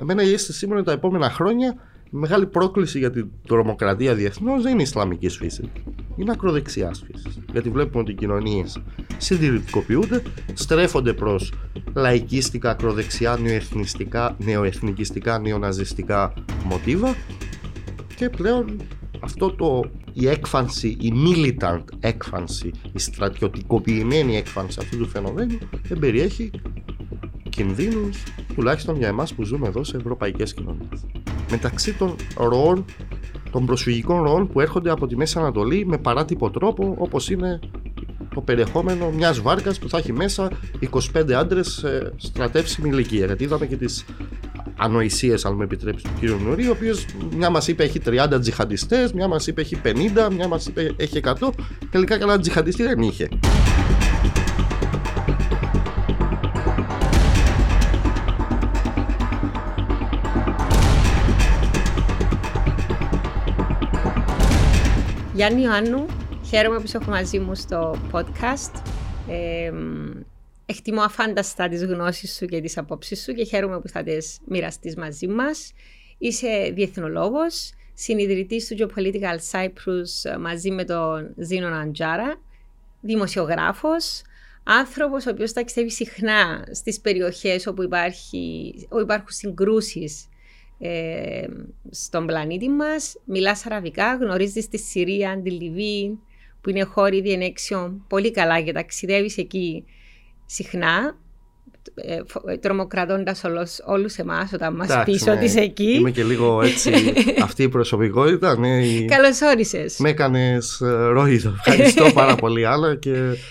Εμένα η αίσθηση σήμερα τα επόμενα χρόνια η μεγάλη πρόκληση για την τρομοκρατία διεθνώς δεν είναι Ισλαμική φύση. Είναι ακροδεξιά φύση. Γιατί βλέπουμε ότι οι κοινωνίες συντηρητικοποιούνται, στρέφονται προς λαϊκίστικα, ακροδεξιά, νεοεθνιστικά, νεοεθνικιστικά, νεοναζιστικά μοτίβα και πλέον αυτό το, η έκφανση, η militant έκφανση, η στρατιωτικοποιημένη έκφανση αυτού του φαινομένου δεν περιέχει κινδύνους τουλάχιστον για εμάς που ζούμε εδώ σε ευρωπαϊκές κοινωνίες. Μεταξύ των ροών, των προσφυγικών ροών που έρχονται από τη Μέση Ανατολή με παράτυπο τρόπο όπως είναι το περιεχόμενο μιας βάρκας που θα έχει μέσα 25 άντρες σε στρατεύσιμη ηλικία. Γιατί είδαμε και τις ανοησίες, αν με επιτρέψεις, του κ. Νουρί, ο οποίος μια μας είπε έχει 30 τζιχαντιστές, μια μας είπε έχει 50, μια μας είπε έχει 100. Τελικά καλά τζιχαντιστή δεν είχε. Γιάννη Ιωάννου, χαίρομαι που είσαι μαζί μου στο podcast. Ε, εκτιμώ αφάνταστα τις γνώσεις σου και τις απόψεις σου και χαίρομαι που θα τις μοιραστείς μαζί μας. Είσαι διεθνολόγος, συνειδητής του Geopolitical Cyprus μαζί με τον Ζήνο Αντζάρα, δημοσιογράφος, άνθρωπος ο οποίος ταξιδεύει συχνά στις περιοχές όπου, υπάρχει, όπου υπάρχουν συγκρούσεις ε, στον πλανήτη μας. Μιλάς αραβικά, γνωρίζεις τη Συρία, τη Λιβύη, που είναι χώροι διενέξεων πολύ καλά και ταξιδεύεις εκεί συχνά ε, ε τρομοκρατώντας όλους εμάς όταν μας πεις ναι. ότι είσαι εκεί. Είμαι και λίγο έτσι. αυτή η προσωπικότητα. Ναι, Καλώ όρισε. Με έκανες ε, ρόιδο. Ευχαριστώ πάρα πολύ, Άλλα.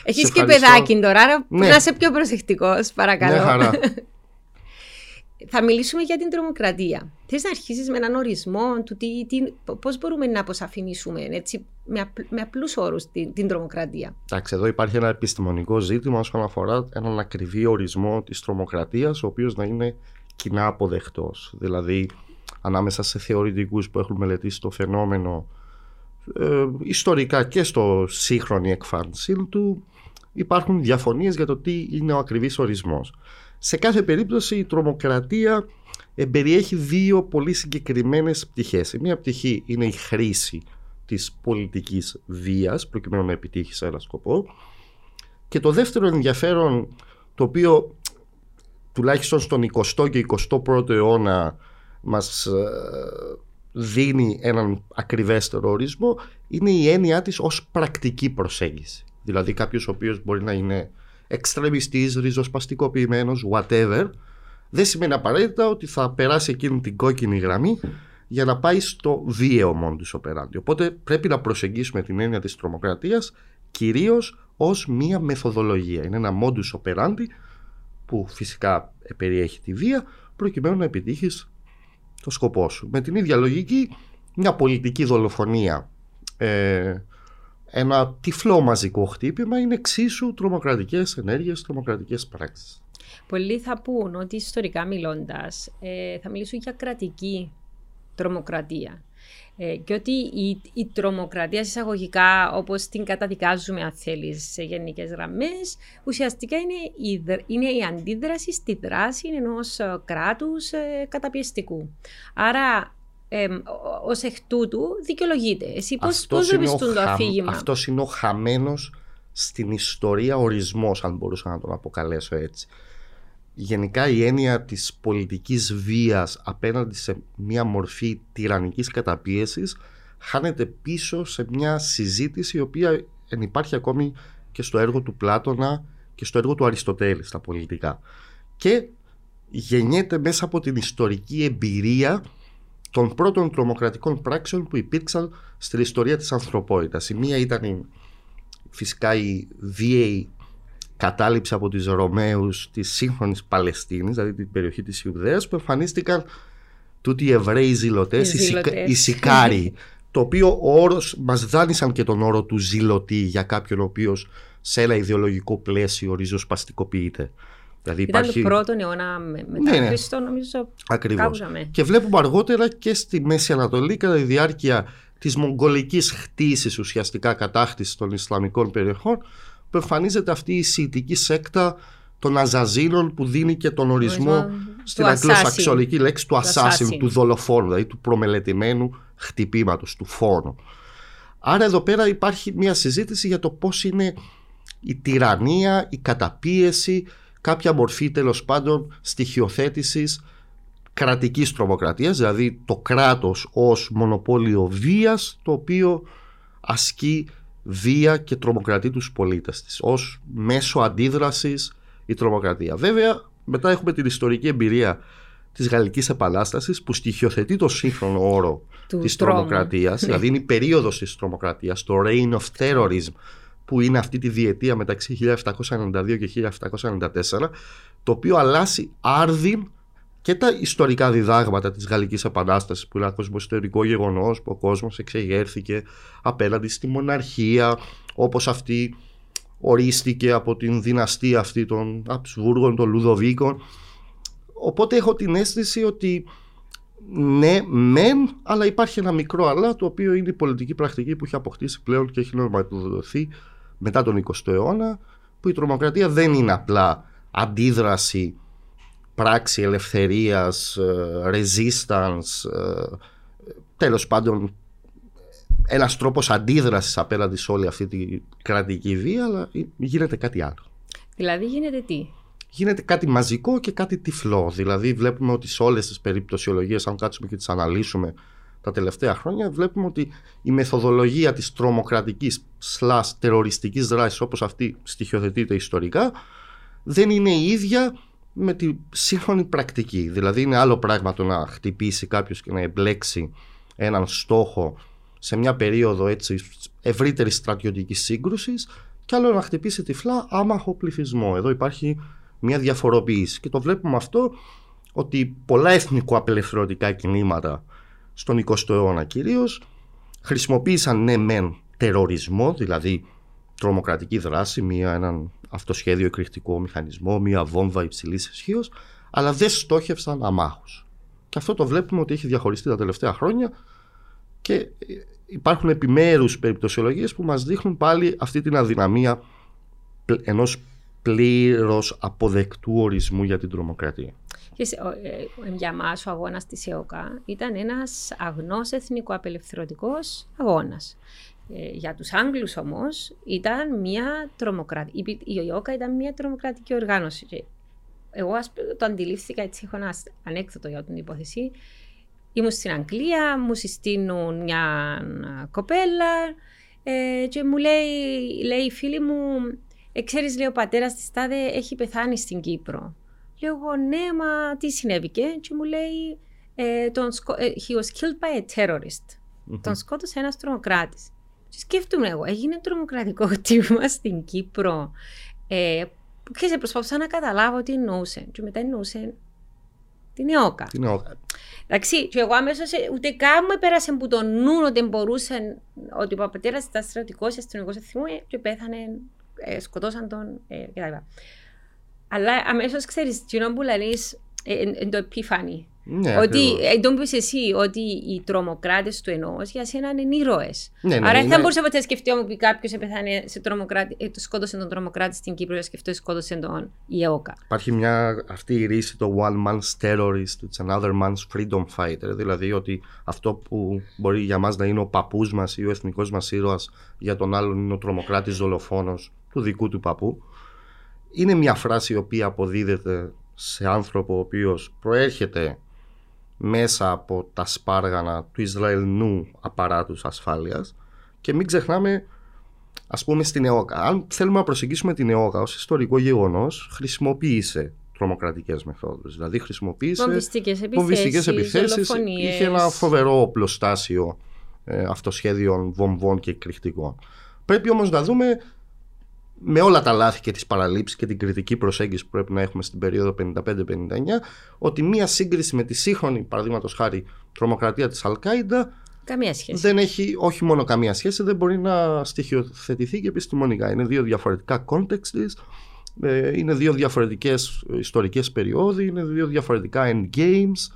Έχεις και παιδάκι τώρα, άρα ναι. να είσαι πιο προσεκτικός, παρακαλώ. Ναι, χαρά. Θα μιλήσουμε για την τρομοκρατία. Θες να αρχίσεις με έναν ορισμό του τι, τι, πώς μπορούμε να αποσαφηνίσουμε έτσι, με, απλ, με απλούς όρους την, την τρομοκρατία; Εντάξει, εδώ υπάρχει ένα επιστημονικό ζήτημα όσον αφορά έναν ακριβή ορισμό της τρομοκρατίας, ο οποίος να είναι κοινά αποδεκτός. Δηλαδή, ανάμεσα σε θεωρητικούς που έχουν μελετήσει το φαινόμενο ε, ιστορικά και στο σύγχρονη εκφάνσή του, υπάρχουν διαφωνίες για το τι είναι ο ακριβής ορισμός. Σε κάθε περίπτωση η τρομοκρατία περιέχει δύο πολύ συγκεκριμένες πτυχές. Η μία πτυχή είναι η χρήση της πολιτικής βίας προκειμένου να επιτύχει σε ένα σκοπό και το δεύτερο ενδιαφέρον το οποίο τουλάχιστον στον 20ο και 21ο αιώνα μας ε, δίνει έναν ακριβέστερο ορισμό είναι η έννοια της ως πρακτική προσέγγιση. Δηλαδή κάποιος ο οποίος μπορεί να είναι εξτρεμιστής, ριζοσπαστικοποιημένος, whatever, δεν σημαίνει απαραίτητα ότι θα περάσει εκείνη την κόκκινη γραμμή για να πάει στο βίαιο modus operandi. Οπότε πρέπει να προσεγγίσουμε την έννοια της τρομοκρατίας κυρίως ως μία μεθοδολογία. Είναι ένα modus operandi που φυσικά περιέχει τη βία προκειμένου να επιτύχεις το σκοπό σου. Με την ίδια λογική μια πολιτική δολοφονία ε, ένα τυφλό μαζικό χτύπημα είναι εξίσου τρομοκρατικές ενέργειες, τρομοκρατικές πράξεις. Πολλοί θα πούν ότι ιστορικά μιλώντας ε, θα μιλήσουν για κρατική τρομοκρατία. Ε, και ότι η, η τρομοκρατία εισαγωγικά, όπως την καταδικάζουμε αν θέλεις σε γενικές γραμμές, ουσιαστικά είναι η, είναι η αντίδραση στη δράση ενός ε, κράτους ε, καταπιεστικού. Άρα ε, ως εκ τούτου δικαιολογείται. Εσύ πώ βλέπεις το αφήγημα; Αυτός είναι ο χαμένος στην ιστορία ορισμός, αν μπορούσα να τον αποκαλέσω έτσι. Γενικά η έννοια της πολιτικής βίας απέναντι σε μια μορφή τυραννικής καταπίεσης χάνεται πίσω σε μια συζήτηση η οποία υπάρχει ακόμη και στο έργο του Πλάτωνα και στο έργο του Αριστοτέλη στα πολιτικά. Και γεννιέται μέσα από την ιστορική εμπειρία των πρώτων τρομοκρατικών πράξεων που υπήρξαν στην ιστορία της ανθρωπότητας. Η μία ήταν φυσικά η βίαιη κατάληψη από τους Ρωμαίους της σύγχρονης Παλαιστίνης, δηλαδή την περιοχή της Ιουδαίας, που εμφανίστηκαν τούτοι οι Εβραίοι ζηλωτές, οι, Σικάροι, το οποίο ο όρος, μας δάνεισαν και τον όρο του ζηλωτή για κάποιον ο οποίος σε ένα ιδεολογικό πλαίσιο ριζοσπαστικοποιείται. Δηλαδή Ήταν υπάρχει... το πρώτο αιώνα μετά ναι, ναι. Χριστό, νομίζω. Ακριβώς. Και βλέπουμε αργότερα και στη Μέση Ανατολή, κατά τη διάρκεια της μογγολικής χτίσης, ουσιαστικά κατάκτησης των Ισλαμικών περιοχών, που εμφανίζεται αυτή η σιιτική σέκτα των Ασασίνων που δίνει και τον ορισμό Ορισμό στην του αγγλοσαξονική λέξη του Του assassin, assassin. του δολοφόνου, δηλαδή του προμελετημένου χτυπήματος, του φόνου. Άρα εδώ πέρα υπάρχει μια συζήτηση για το πώς είναι η τυραννία, η καταπίεση, κάποια μορφή τέλος πάντων στοιχειοθέτησης κρατικής τρομοκρατίας, δηλαδή το κράτος ως μονοπόλιο βίας το οποίο ασκεί βία και τρομοκρατεί τους πολίτες της ως μέσο αντίδρασης η τρομοκρατία. Βέβαια μετά έχουμε την ιστορική εμπειρία της Γαλλικής Επανάστασης που στοιχειοθετεί το σύγχρονο όρο Του της τρόμου. τρομοκρατίας, δηλαδή είναι η περίοδος της τρομοκρατίας, το reign of terrorism που είναι αυτή τη διετία μεταξύ 1792 και 1794 το οποίο αλλάζει άρδιν και τα ιστορικά διδάγματα της Γαλλικής Επανάστασης που είναι ένα κοσμοϊστερικό γεγονός που ο κόσμος εξεγέρθηκε απέναντι στη μοναρχία όπως αυτή ορίστηκε από την δυναστεία αυτή των Αψβούργων, των Λουδοβίκων. Οπότε έχω την αίσθηση ότι ναι, μεν, αλλά υπάρχει ένα μικρό αλλά το οποίο είναι η πολιτική πρακτική που έχει αποκτήσει πλέον και έχει νομιμοποιηθεί μετά τον 20ο αιώνα που η τρομοκρατία δεν είναι απλά αντίδραση πράξη ελευθερίας, ε, resistance, ε, τέλος πάντων ένας τρόπος αντίδρασης απέναντι σε όλη αυτή τη κρατική βία αλλά γίνεται κάτι άλλο. Δηλαδή γίνεται τι; Γίνεται κάτι μαζικό και κάτι τυφλό. Δηλαδή βλέπουμε ότι σε όλες τις περιπτωσιολογίες, αν κάτσουμε και τις αναλύσουμε τα τελευταία χρόνια, βλέπουμε ότι η μεθοδολογία της τρομοκρατικής slash τεροριστικής δράσης όπως αυτή στοιχειοθετείται ιστορικά δεν είναι η ίδια με τη σύγχρονη πρακτική. Δηλαδή είναι άλλο πράγμα το να χτυπήσει κάποιος και να εμπλέξει έναν στόχο σε μια περίοδο έτσι ευρύτερης στρατιωτικής σύγκρουσης και άλλο να χτυπήσει τυφλά άμαχο πληθυσμό. Εδώ υπάρχει μια διαφοροποίηση και το βλέπουμε αυτό ότι πολλά εθνικοαπελευθερωτικά κινήματα στον 20ο αιώνα κυρίως χρησιμοποίησαν ναι μεν τερορισμό, δηλαδή τρομοκρατική δράση, μια, έναν αυτοσχέδιο εκρηκτικό μηχανισμό, μια βόμβα υψηλής ισχύως, αλλά δεν στόχευσαν αμάχους. Και αυτό το βλέπουμε ότι έχει διαχωριστεί τα τελευταία χρόνια και υπάρχουν επιμέρους περιπτωσιολογίες που μας δείχνουν πάλι αυτή την αδυναμία ενός πλήρως αποδεκτού ορισμού για την τρομοκρατία. Και σε- ο- ε, για μας ο αγώνας της ΕΟΚΑ ήταν ένας αγνός εθνικοαπελευθερωτικός αγώνας. Ε, για τους Άγγλους όμως ήταν μια τρομοκρατική, η ΕΟΚΑ ήταν μια τρομοκρατική οργάνωση. Και εγώ ας πούμε, το αντιλήφθηκα, έτσι έχω ένας ανέκδοτο για την υπόθεση. Ήμουν στην Αγγλία, μου συστήνουν μια α, κοπέλα ε, και μου λέει, λέει η φίλη μου, ε, ξέρεις λέει ο πατέρας της τάδε έχει πεθάνει στην Κύπρο. Λέω εγώ ναι μα τι συνέβηκε και μου λέει ε, τον σκο- ε, he was killed by a terrorist. Τον σκότωσε ένας τρομοκράτης. Και σκέφτομαι εγώ, έγινε τρομοκρατικό χτύπημα στην Κύπρο. Ε, ξέρεις, προσπαθούσα να καταλάβω τι εννοούσε. Και μετά εννοούσε την ΕΟΚΑ. Τι είναι ο- Εντάξει, και εγώ αμέσως ούτε καν μου πέρασε που το νου ότι μπορούσε, ότι ο πατέρας ήταν στρατιωτικό, αστυνομικός θυμούμαι και πέθανε, ε, σκοτώσαν τον ε, κτλ. Αλλά αμέσως ξέρεις, τι που λέει, είναι το επιφάνη. Ναι, ότι, ακριβώς. ε, τον πεις εσύ, ότι οι τρομοκράτες του ενός για σένα είναι ήρωες. Ναι, ναι, Άρα δεν είναι- θα μπορούσα ποτέ να σκεφτεί μου πει κάποιος πεθάνε σε τρομοκράτη, ε, του σκότωσε τον τρομοκράτη στην Κύπρο, να σκεφτώ σκότωσε τον η ΕΟΚΑ. Υπάρχει μια αυτή η ρίση το one man's terrorist, it's another man's freedom fighter. Δηλαδή ότι αυτό που μπορεί για μας να είναι ο παππούς μας ή ο εθνικός μας ήρωας για τον άλλον είναι ο τρομοκράτης δολοφόνος του δικού του παππού. Είναι μια φράση η οποία αποδίδεται σε άνθρωπο ο οποίος προέρχεται μέσα από τα σπάργανα του Ισραηλινού απαράτους ασφάλειας και μην ξεχνάμε ας πούμε στην ΕΟΚΑ. Αν θέλουμε να προσεγγίσουμε την ΕΟΚΑ ως ιστορικό γεγονός, χρησιμοποίησε τρομοκρατικές μεθόδους. Δηλαδή χρησιμοποίησε Βομβιστικές βομβιστικές επιθέσεις, επιθέσεις, είχε ένα φοβερό οπλοστάσιο ε, αυτοσχέδιων βομβών και εκρηκτικών. Πρέπει όμως να δούμε με όλα τα λάθη και τις παραλήψεις και την κριτική προσέγγιση που πρέπει να έχουμε στην περίοδο 55-59 ότι μία σύγκριση με τη σύγχρονη παραδείγματος χάρη τρομοκρατία της Αλκάιντα Καμία σχέση. δεν έχει όχι μόνο καμία σχέση, δεν μπορεί να στοιχειοθετηθεί και επιστημονικά. Είναι δύο διαφορετικά contexts, ε, είναι δύο διαφορετικές ιστορικές περιόδοι, είναι δύο διαφορετικά endgames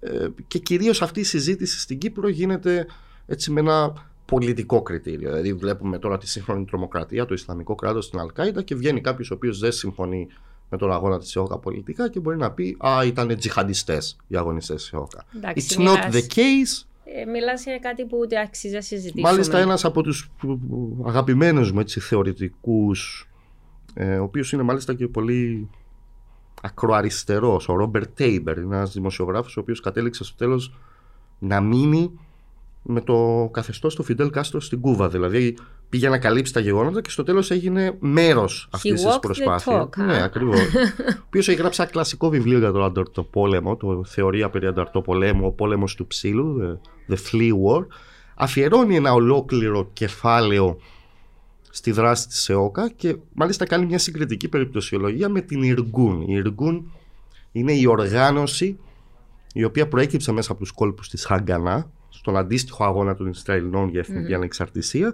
ε, και κυρίως αυτή η συζήτηση στην Κύπρο γίνεται έτσι με ένα πολιτικό κριτήριο. Δηλαδή βλέπουμε τώρα τη σύγχρονη τρομοκρατία, το Ισλαμικό κράτος στην Αλκάιντα και βγαίνει κάποιος ο οποίος δεν συμφωνεί με τον αγώνα της ΕΟΚΑ πολιτικά και μπορεί να πει Α, ήταν τζιχαντιστές οι αγωνιστές τη ΕΟΚΑ. It's not the case. Ε, Μιλάς για κάτι που ούτε αξίζει να συζητήσουμε. Μάλιστα, ένας από τους αγαπημένους μου θεωρητικούς, ε, ο οποίος είναι μάλιστα και πολύ ακροαριστερός, ο Ρόμπερτ Τέιμπερ, ένας δημοσιογράφος, ο οποίος κατέληξε στο τέλος να μείνει με το καθεστώς του Φιντέλ Κάστρο στην Κούβα. Δηλαδή πήγε να καλύψει τα γεγονότα και στο τέλος έγινε μέρος αυτής της προσπάθειας. Ναι, ακριβώς. ο οποίος έχει γράψει ένα κλασικό βιβλίο για τον ανταρτοπόλεμο, το Θεωρία περί ανταρτοπολέμου, Ο πόλεμος του ψήλου, The Flea War. Αφιερώνει ένα ολόκληρο κεφάλαιο στη δράση της ΕΟΚΑ και μάλιστα κάνει μια συγκριτική περιπτωσιολογία με την Ιργούν. Η Ιργούν είναι η οργάνωση η οποία προέκυψε μέσα από τους κόλπους της Χαγκανά στον αντίστοιχο αγώνα των Ισραηλινών για εθνική mm. ανεξαρτησία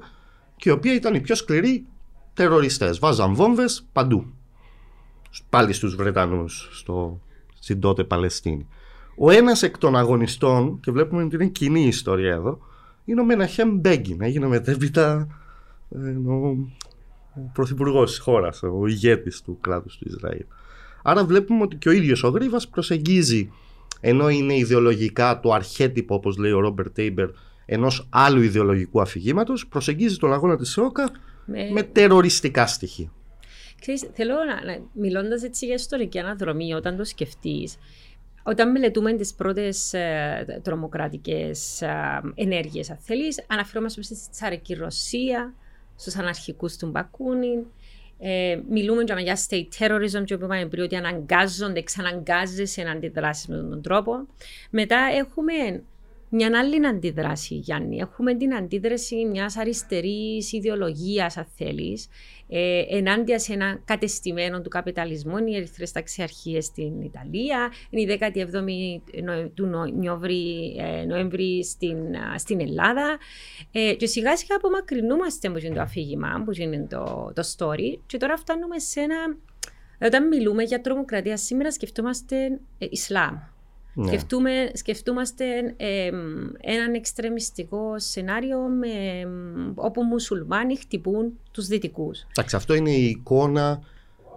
και η οποία ήταν οι πιο σκληροί τεροριστές. Βάζαν βόμβες παντού. Πάλι στους Βρετανούς στο, στην τότε Παλαιστίνη. Ο ένας εκ των αγωνιστών, και βλέπουμε ότι είναι κοινή η ιστορία εδώ, είναι ο Μεναχέμ Μπέγκιν. Έγινε μετέπειτα ο, ο πρωθυπουργός της χώρας, ο ηγέτης του κράτους του Ισραήλ. Άρα βλέπουμε ότι και ο ίδιος ο Γρίβας προσεγγίζει, ενώ είναι ιδεολογικά το αρχέτυπο, όπως λέει ο Ρόμπερτ Τέιμπερ, ενός άλλου ιδεολογικού αφηγήματος, προσεγγίζει τον αγώνα της ΣΟΚΑ με, με τεροριστικά στοιχεία. Ξέρεις, θέλω να, μιλώντας έτσι για ιστορική αναδρομή, όταν το σκεφτείς, όταν μελετούμε τις πρώτες ε, τρομοκρατικές ε, ενέργειες, αν θέλεις, αναφερόμαστε στη τσαρική Ρωσία, στους αναρχικούς του Μπακούνιν. Ε, μιλούμε για state terrorism και είπαμε πριν ότι αναγκάζονται, εξαναγκάζεσαι να αντιδράσεις με τον τρόπο. Μετά έχουμε μια άλλη αντίδραση, Γιάννη. Έχουμε την αντίδραση μιας αριστερής ιδεολογίας, αν θέλεις, ε, ενάντια σε ένα κατεστημένο του καπιταλισμού. Είναι οι ερυθρές ταξιαρχίες στην Ιταλία, είναι η 17η του Νοέμβρη, ε, Νοέμβρη στην, στην Ελλάδα. Ε, και σιγά σιγά απομακρυνούμαστε από το αφήγημα, που είναι το, το story, και τώρα φτάνουμε σε ένα... Όταν μιλούμε για τρομοκρατία σήμερα σκεφτόμαστε ε, Ισλάμ. Ναι. Σκεφτούμε, σκεφτούμαστε ε, έναν εξτρεμιστικό σενάριο με, όπου μουσουλμάνοι χτυπούν τους δυτικούς. Εντάξει, αυτό είναι η εικόνα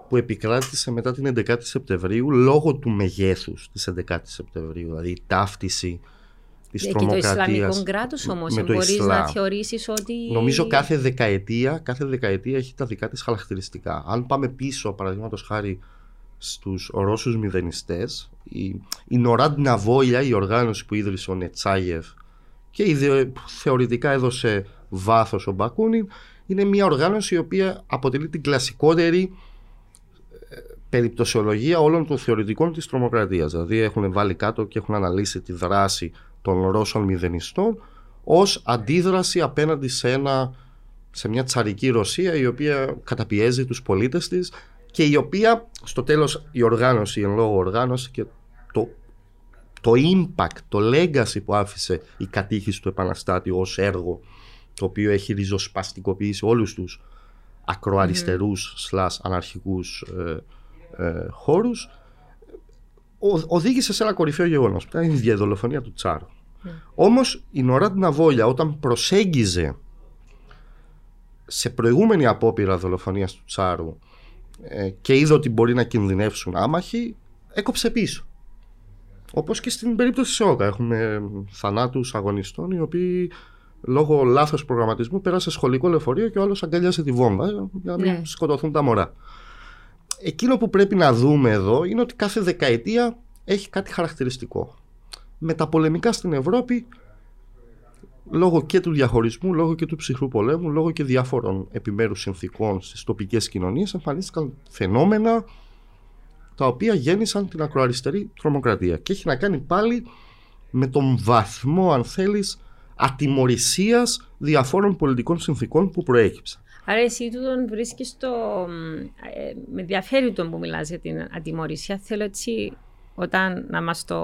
που επικράτησε μετά την 11η Σεπτεμβρίου λόγω του μεγέθους της 11η Σεπτεμβρίου, δηλαδή η ταύτιση της και τρομοκρατίας. Και το Ισλαμικό κράτος όμως, μπορείς να θεωρήσεις ότι... Νομίζω κάθε δεκαετία, κάθε δεκαετία έχει τα δικά της χαρακτηριστικά. Αν πάμε πίσω, παραδείγματος χάρη στους Ρώσους μηδενιστές. Η, η Νοράντ Ναβόλια, η οργάνωση που ίδρυσε ο Νετσάγεφ και η, θεωρητικά έδωσε βάθος ο Μπακούνιν είναι μια οργάνωση η οποία αποτελεί την κλασικότερη ε, περιπτωσιολογία όλων των θεωρητικών της τρομοκρατίας. Δηλαδή έχουν βάλει κάτω και έχουν αναλύσει τη δράση των Ρώσων μηδενιστών ως αντίδραση απέναντι σε, ένα, σε μια τσαρική Ρωσία η οποία καταπιέζει τους πολίτες της και η οποία στο τέλος η οργάνωση, η εν λόγω οργάνωση και το, το impact, το legacy που άφησε η κατήχηση του επαναστάτη ως έργο το οποίο έχει ριζοσπαστικοποιήσει όλους τους ακροαριστερούς mm. σλάς αναρχικούς ε, ε, χώρους οδήγησε σε ένα κορυφαίο γεγονός που ήταν η διαδολοφονία του Τσάρου. Mm. Όμως η Νοράντ Ναβόλια όταν προσέγγιζε σε προηγούμενη απόπειρα δολοφονίας του Τσάρου ε, και είδε ότι μπορεί να κινδυνεύσουν άμαχοι, έκοψε πίσω. Όπως και στην περίπτωση της ΟΚΑ. Έχουμε θανάτους αγωνιστών οι οποίοι λόγω λάθος προγραμματισμού πέρασε σχολικό λεωφορείο και ο άλλος αγκαλιάσε τη βόμβα ε, για να μην ναι. σκοτωθούν τα μωρά. Εκείνο που πρέπει να δούμε εδώ είναι ότι κάθε δεκαετία έχει κάτι χαρακτηριστικό. Με τα πολεμικά στην Ευρώπη λόγω και του διαχωρισμού, λόγω και του ψυχρού πολέμου, λόγω και διάφορων επιμέρους συνθήκων στις τοπικές κοινωνίες εμφανίστηκαν φαινόμενα τα οποία γέννησαν την ακροαριστερή τρομοκρατία και έχει να κάνει πάλι με τον βαθμό αν θέλεις ατιμορρησίας διαφόρων πολιτικών συνθήκων που προέκυψαν. Άρα εσύ του τον βρίσκεις το... Ε, με ενδιαφέρει τον που μιλάς για την ατιμορρησία. Θέλω έτσι όταν να μας το,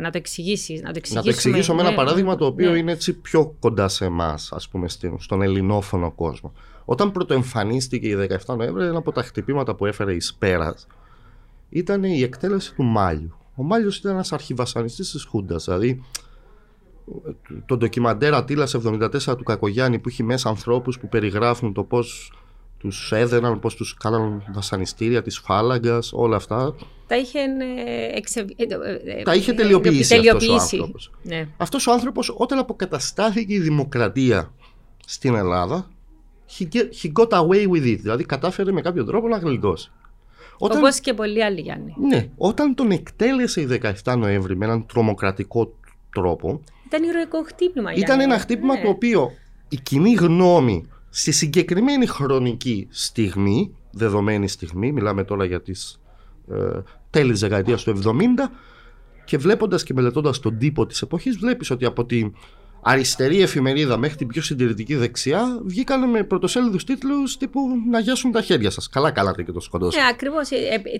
να το εξηγήσεις. Να το, να το εξηγήσω με ένα ναι, παράδειγμα το οποίο ναι. είναι έτσι πιο κοντά σε εμάς, ας πούμε, στον ελληνόφωνο κόσμο. Όταν πρωτοεμφανίστηκε η 17 Νοέμβρη, ένα από τα χτυπήματα που έφερε η Σπέρα ήταν η εκτέλεση του Μάλιου. Ο Μάλιος ήταν ένας αρχιβασανιστής της Χούντας, δηλαδή το ντοκιμαντέρ Ατήλας 74 του Κακογιάννη που έχει μέσα ανθρώπους που περιγράφουν το πώς τους έδαιναν, πώς τους κάναν βασανιστήρια της φάλαγγας, όλα αυτά. Τα είχε, ε, εξε... ε, Τα είχε τελειοποιήσει, αυτός ο άνθρωπος. Ναι. Αυτός ο άνθρωπος όταν αποκαταστάθηκε η δημοκρατία στην Ελλάδα, he, get- he got away with it, δηλαδή κατάφερε με κάποιο τρόπο να γλιτώσει. Όταν, Όπως και πολλοί άλλοι Γιάννη. ναι, όταν τον εκτέλεσε η 17 Νοέμβρη με έναν τρομοκρατικό τρόπο, Ήταν ηρωικό χτύπημα. Ήταν Γιάννη. ένα χτύπημα Ναι. το οποίο η κοινή γνώμη στη συγκεκριμένη χρονική στιγμή, δεδομένη στιγμή, μιλάμε τώρα για τις ε, τέλη της δεκαετίας του 70 και βλέποντας και μελετώντας τον τύπο της εποχής βλέπεις ότι από την αριστερή εφημερίδα μέχρι την πιο συντηρητική δεξιά βγήκαν με πρωτοσέλιδους τίτλους τύπου να γιάσουν τα χέρια σας. Καλά κάνατε και το σκοτώσατε. Ναι, ακριβώς.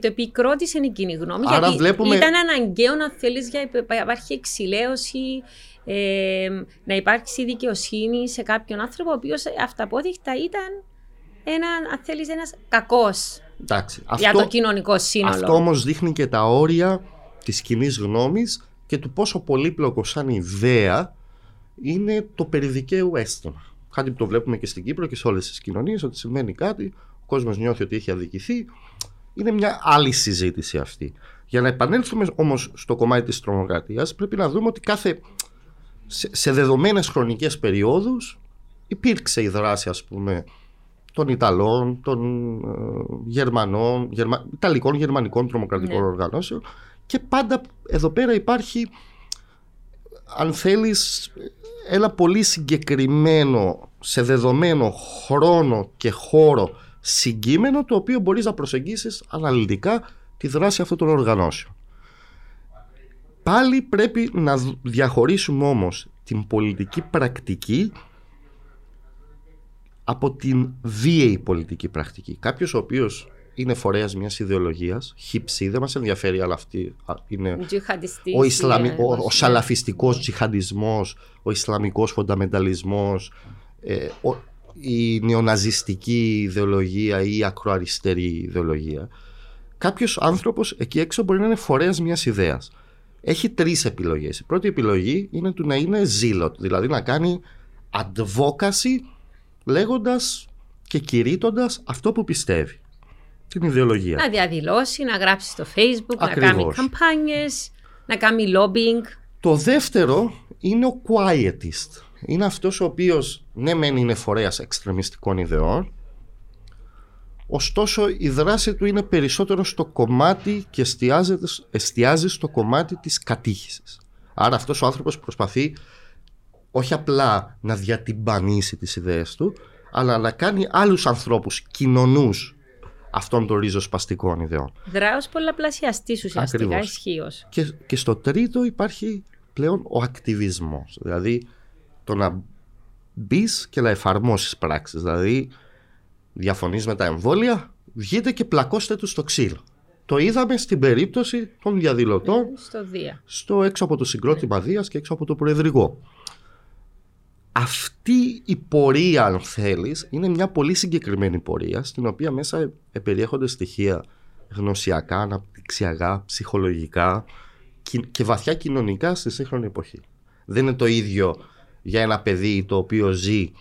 Το επικρότησε η κοινή γνώμη. Άρα γιατί βλέπουμε- ήταν αναγκαίο να θέλεις για να υπάρχει εξηλαίωση, ε, να υπάρξει δικαιοσύνη σε κάποιον άνθρωπο, ο οποίος αυταπόδειχτα ήταν ένα, αν θέλεις, ένας κακός Εντάξει, για το κοινωνικό σύνολο. Αυτό όμως δείχνει και τα όρια της κοινή γνώμης και του πόσο πολύπλοκο σαν ιδέα είναι το περιδικαίου αίσθημα. Κάτι που το βλέπουμε και στην Κύπρο και σε όλες τις κοινωνίες, ότι σημαίνει κάτι, ο κόσμος νιώθει ότι έχει αδικηθεί. Είναι μια άλλη συζήτηση αυτή. Για να επανέλθουμε όμως στο κομμάτι της τρομοκρατίας, πρέπει να δούμε ότι κάθε, σε, σε δεδομένες χρονικές περιόδους υπήρξε η δράση, ας πούμε, των Ιταλών, των ε, Γερμανών, Γερμα... Ιταλικών, Γερμανικών τρομοκρατικών Ναι. οργανώσεων και πάντα εδώ πέρα υπάρχει αν θέλεις ένα πολύ συγκεκριμένο σε δεδομένο χρόνο και χώρο συγκείμενο το οποίο μπορείς να προσεγγίσεις αναλυτικά τη δράση αυτών των οργανώσεων. Πάλι πρέπει να δ- διαχωρίσουμε όμως την πολιτική πρακτική από την βίαιη πολιτική πρακτική. Κάποιος ο οποίος είναι φορέας μιας ιδεολογίας, χύψη, δεν μας ενδιαφέρει αλλά αυτή α, είναι Τζιχαντιστής, ο, Ισλαμι... ε, ο, ο ναι. σαλαφιστικός τζιχαντισμός, ο ισλαμικός φονταμενταλισμός, ε, ο- η νεοναζιστική ιδεολογία ή η ακροαριστερή ιδεολογία. Κάποιος άνθρωπος εκεί έξω μπορεί να είναι φορέας μιας ιδέας. Έχει τρεις επιλογές. Η πρώτη επιλογή είναι του να είναι zealot, δηλαδή να κάνει advocacy λέγοντας και κηρύττοντας αυτό που πιστεύει. Την ιδεολογία. Να διαδηλώσει, να γράψει στο facebook, να κάνει Ακριβώς. καμπάνιες, να κάνει lobbying. Το δεύτερο είναι ο quietist. Είναι αυτός ο οποίος ναι μεν είναι φορέας εξτρεμιστικών ιδεών ωστόσο η δράση του είναι περισσότερο στο κομμάτι και εστιάζεται, εστιάζει στο κομμάτι της κατήχησης. Άρα αυτός ο άνθρωπος προσπαθεί όχι απλά να διατυμπανίσει τις ιδέες του αλλά να κάνει άλλους ανθρώπους κοινωνούς αυτών των ριζοσπαστικών ιδεών. Δράος πολλαπλασιαστής ουσιαστικά Ακριβώς. ισχύως. Και, και στο τρίτο υπάρχει πλέον ο ακτιβισμός. Δηλαδή το να μπεις και να εφαρμόσεις πράξεις. Δηλαδή διαφωνείς με τα εμβόλια, βγείτε και πλακώστε τους στο ξύλο. Το είδαμε στην περίπτωση των διαδηλωτών Στο Δία. στο έξω από το συγκρότημα Δίας και έξω από το Προεδρικό. Αυτή η πορεία, αν θέλεις, είναι μια πολύ συγκεκριμένη πορεία, στην οποία μέσα περιέχονται στοιχεία γνωσιακά, αναπτυξιακά, ψυχολογικά κι- και βαθιά κοινωνικά στη σύγχρονη εποχή. Δεν είναι το ίδιο για ένα παιδί το οποίο ζει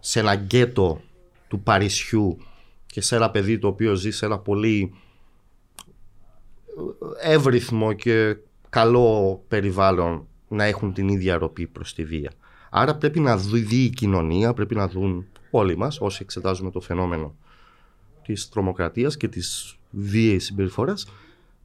σε ένα γκέτο του Παρισιού και σε ένα παιδί το οποίο ζει σε ένα πολύ εύρυθμο και καλό περιβάλλον να έχουν την ίδια ροπή προς τη βία. Άρα πρέπει να δει η κοινωνία, πρέπει να δουν όλοι μας όσοι εξετάζουμε το φαινόμενο της τρομοκρατίας και της βίαιης συμπεριφοράς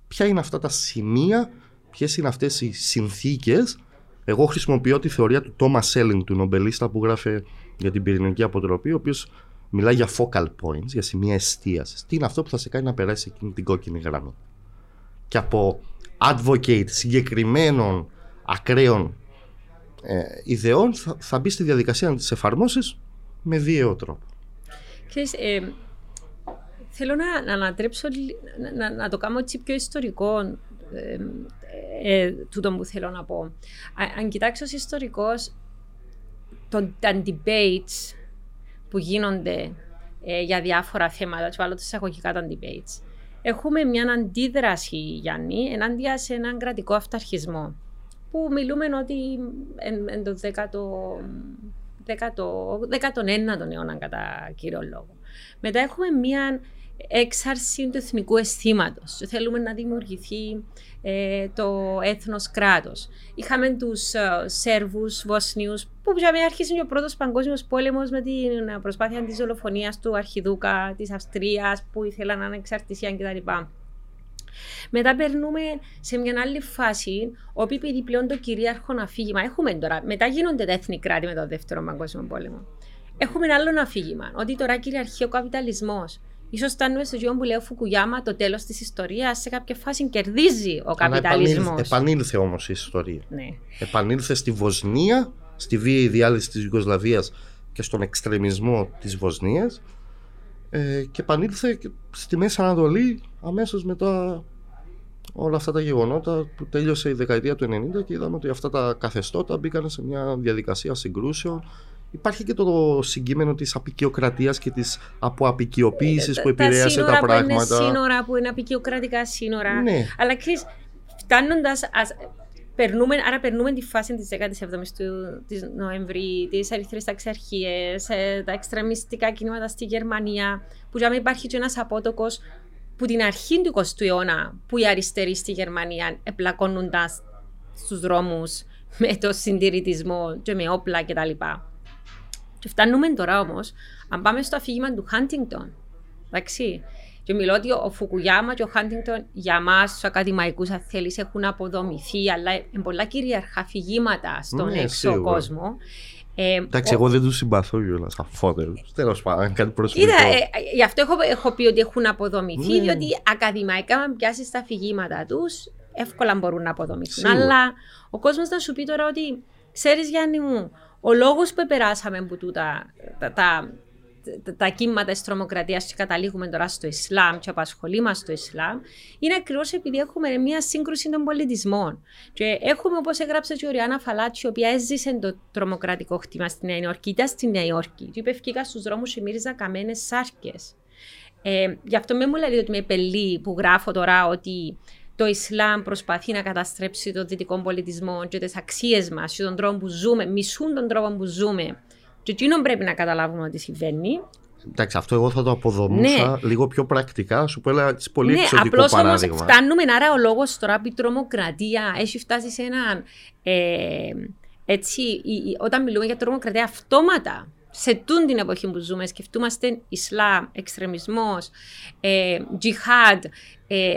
ποια είναι αυτά τα σημεία, ποιες είναι αυτές οι συνθήκες εγώ χρησιμοποιώ τη θεωρία του Thomas Selling, του νομπελίστα που γράφε για την πυρηνική αποτροπή, ο οποίος μιλάει για focal points, για σημεία εστίασης. Τι είναι αυτό που θα σε κάνει να περάσει εκείνη την κόκκινη γραμμή. Και από advocate συγκεκριμένων ακραίων ε, ιδεών θα, θα μπει στη διαδικασία να τις εφαρμόσεις με βίαιο τρόπο. Ξέρεις, ε, θέλω να, να ανατρέψω, λι- να, να, να το κάνω έτσι πιο ιστορικό ε, ε, τούτο που θέλω να πω. Α, αν κοιτάξει ως ιστορικός τον, τα debates που γίνονται ε, για διάφορα θέματα, του βάλω τα εισαγωγικά τα debates, έχουμε μια αντίδραση, Γιάννη, ενάντια σε έναν κρατικό αυταρχισμό που μιλούμε ότι εν, εν το 10ο 19ο αιώνα κατά κύριο λόγο. Μετά έχουμε μία έξαρση του εθνικού αισθήματος. Θέλουμε να δημιουργηθεί ε, το έθνος κράτος. Είχαμε τους ε, Σέρβους, Βοσνίους, που για άρχισε και ο πρώτος παγκόσμιος πόλεμος με την προσπάθεια της δολοφονίας του Αρχιδούκα της Αυστρίας που ήθελαν ανεξαρτησία κτλ. Μετά περνούμε σε μια άλλη φάση, όπου επειδή πλέον το κυρίαρχο αφήγημα έχουμε τώρα, μετά γίνονται τα έθνη κράτη με το δεύτερο παγκόσμιο πόλεμο. Έχουμε ένα άλλο αφήγημα, ότι τώρα κυριαρχεί ο καπιταλισμός. Ίσως φτάνουμε στο γιο που λέει ο Φουκουγιάμα το τέλος της ιστορίας σε κάποια φάση κερδίζει ο καπιταλισμός. Επανήλθε όμως η ιστορία. Ναι. Επανήλθε στη Βοσνία, στη βίαιη διάλυση της Ιουγκοσλαβίας και στον εξτρεμισμό της Βοσνίας. Ε, και επανήλθε στη Μέση Ανατολή αμέσως μετά όλα αυτά τα γεγονότα που τέλειωσε η δεκαετία του 90 και είδαμε ότι αυτά τα καθεστώτα μπήκαν σε μια διαδικασία συγκρούσεων Υπάρχει και το συγκείμενο της απεικιοκρατίας και της αποαπικιοποίησης που επηρέασε τα, τα πράγματα. Που είναι σύνορα, που είναι απεικιοκρατικά σύνορα. Ναι. Αλλά ξέρεις, φτάνοντας, Περνούμε, άρα περνούμε τη φάση της 17η του της Νοεμβρίου, τις αριθμέ ταξιαρχίες, ε, τα εξτρεμιστικά κινήματα στη Γερμανία, που για μένα υπάρχει και ένας απότοκος που την αρχή του 20ου αιώνα, που οι αριστεροί στη Γερμανία επλακώνονταν στους δρόμους με το συντηρητισμό και με όπλα κτλ. Και φτάνουμε τώρα όμως, αν πάμε στο αφήγημα του Χάντιγκτον, εντάξει, και μιλώ ότι ο Φουκουγιάμα και ο Χάντιγκτον για εμά, τους ακαδημαϊκούς, αν θέλεις, έχουν αποδομηθεί, αλλά είναι πολλά κυριαρχά αφηγήματα στον ναι, έξω σίγουρα. κόσμο. Ε, Εντάξει, ο... εγώ δεν τους συμπαθώ κιόλας αφότερου. Τέλος πάντων, κάτι προσωπικό. Είδα, ε, γι' αυτό έχω, έχω πει ότι έχουν αποδομηθεί, mm. διότι ακαδημαϊκά, αν πιάσει τα αφηγήματα τους, εύκολα μπορούν να αποδομηθούν. Σίγουρα. Αλλά ο κόσμος θα σου πει τώρα ότι ξέρεις, Γιάννη μου, ο λόγος που περάσαμε από τούτα τα, τα, τα, τα κύματα της τρομοκρατίας και καταλήγουμε τώρα στο Ισλάμ και απασχολεί μας στο Ισλάμ, είναι ακριβώς επειδή έχουμε μια σύγκρουση των πολιτισμών. Και έχουμε, όπως έγραψε και η Ριάννα Φαλάτσι, η οποία έζησε το τρομοκρατικό χτήμα στη Νέα Υόρκη, ήταν στη Νέα Υόρκη. Και είπε: Φύγα στους δρόμους και μύριζα καμένες σάρκες. Ε, γι' αυτό με μου λέει ότι με πελεί που γράφω τώρα ότι το Ισλάμ προσπαθεί να καταστρέψει τον δυτικό πολιτισμό και τις αξίες μας και τον τρόπο που ζούμε, μισούν τον τρόπο που ζούμε. Και εκείνον πρέπει να καταλάβουμε ότι συμβαίνει. Εντάξει, αυτό εγώ θα το αποδομούσα ναι. λίγο πιο πρακτικά. Σου πω ένα πολύ ναι, εξωτικό απλώς παράδειγμα. Όμως φτάνουμε, άρα ο λόγος τώρα που η τρομοκρατία έχει φτάσει σε έναν. Ε, έτσι, όταν μιλούμε για τρομοκρατία, αυτόματα σε τούν την εποχή που ζούμε, σκεφτούμαστε Ισλάμ, εξτρεμισμός, ε, τζιχάντ, ε,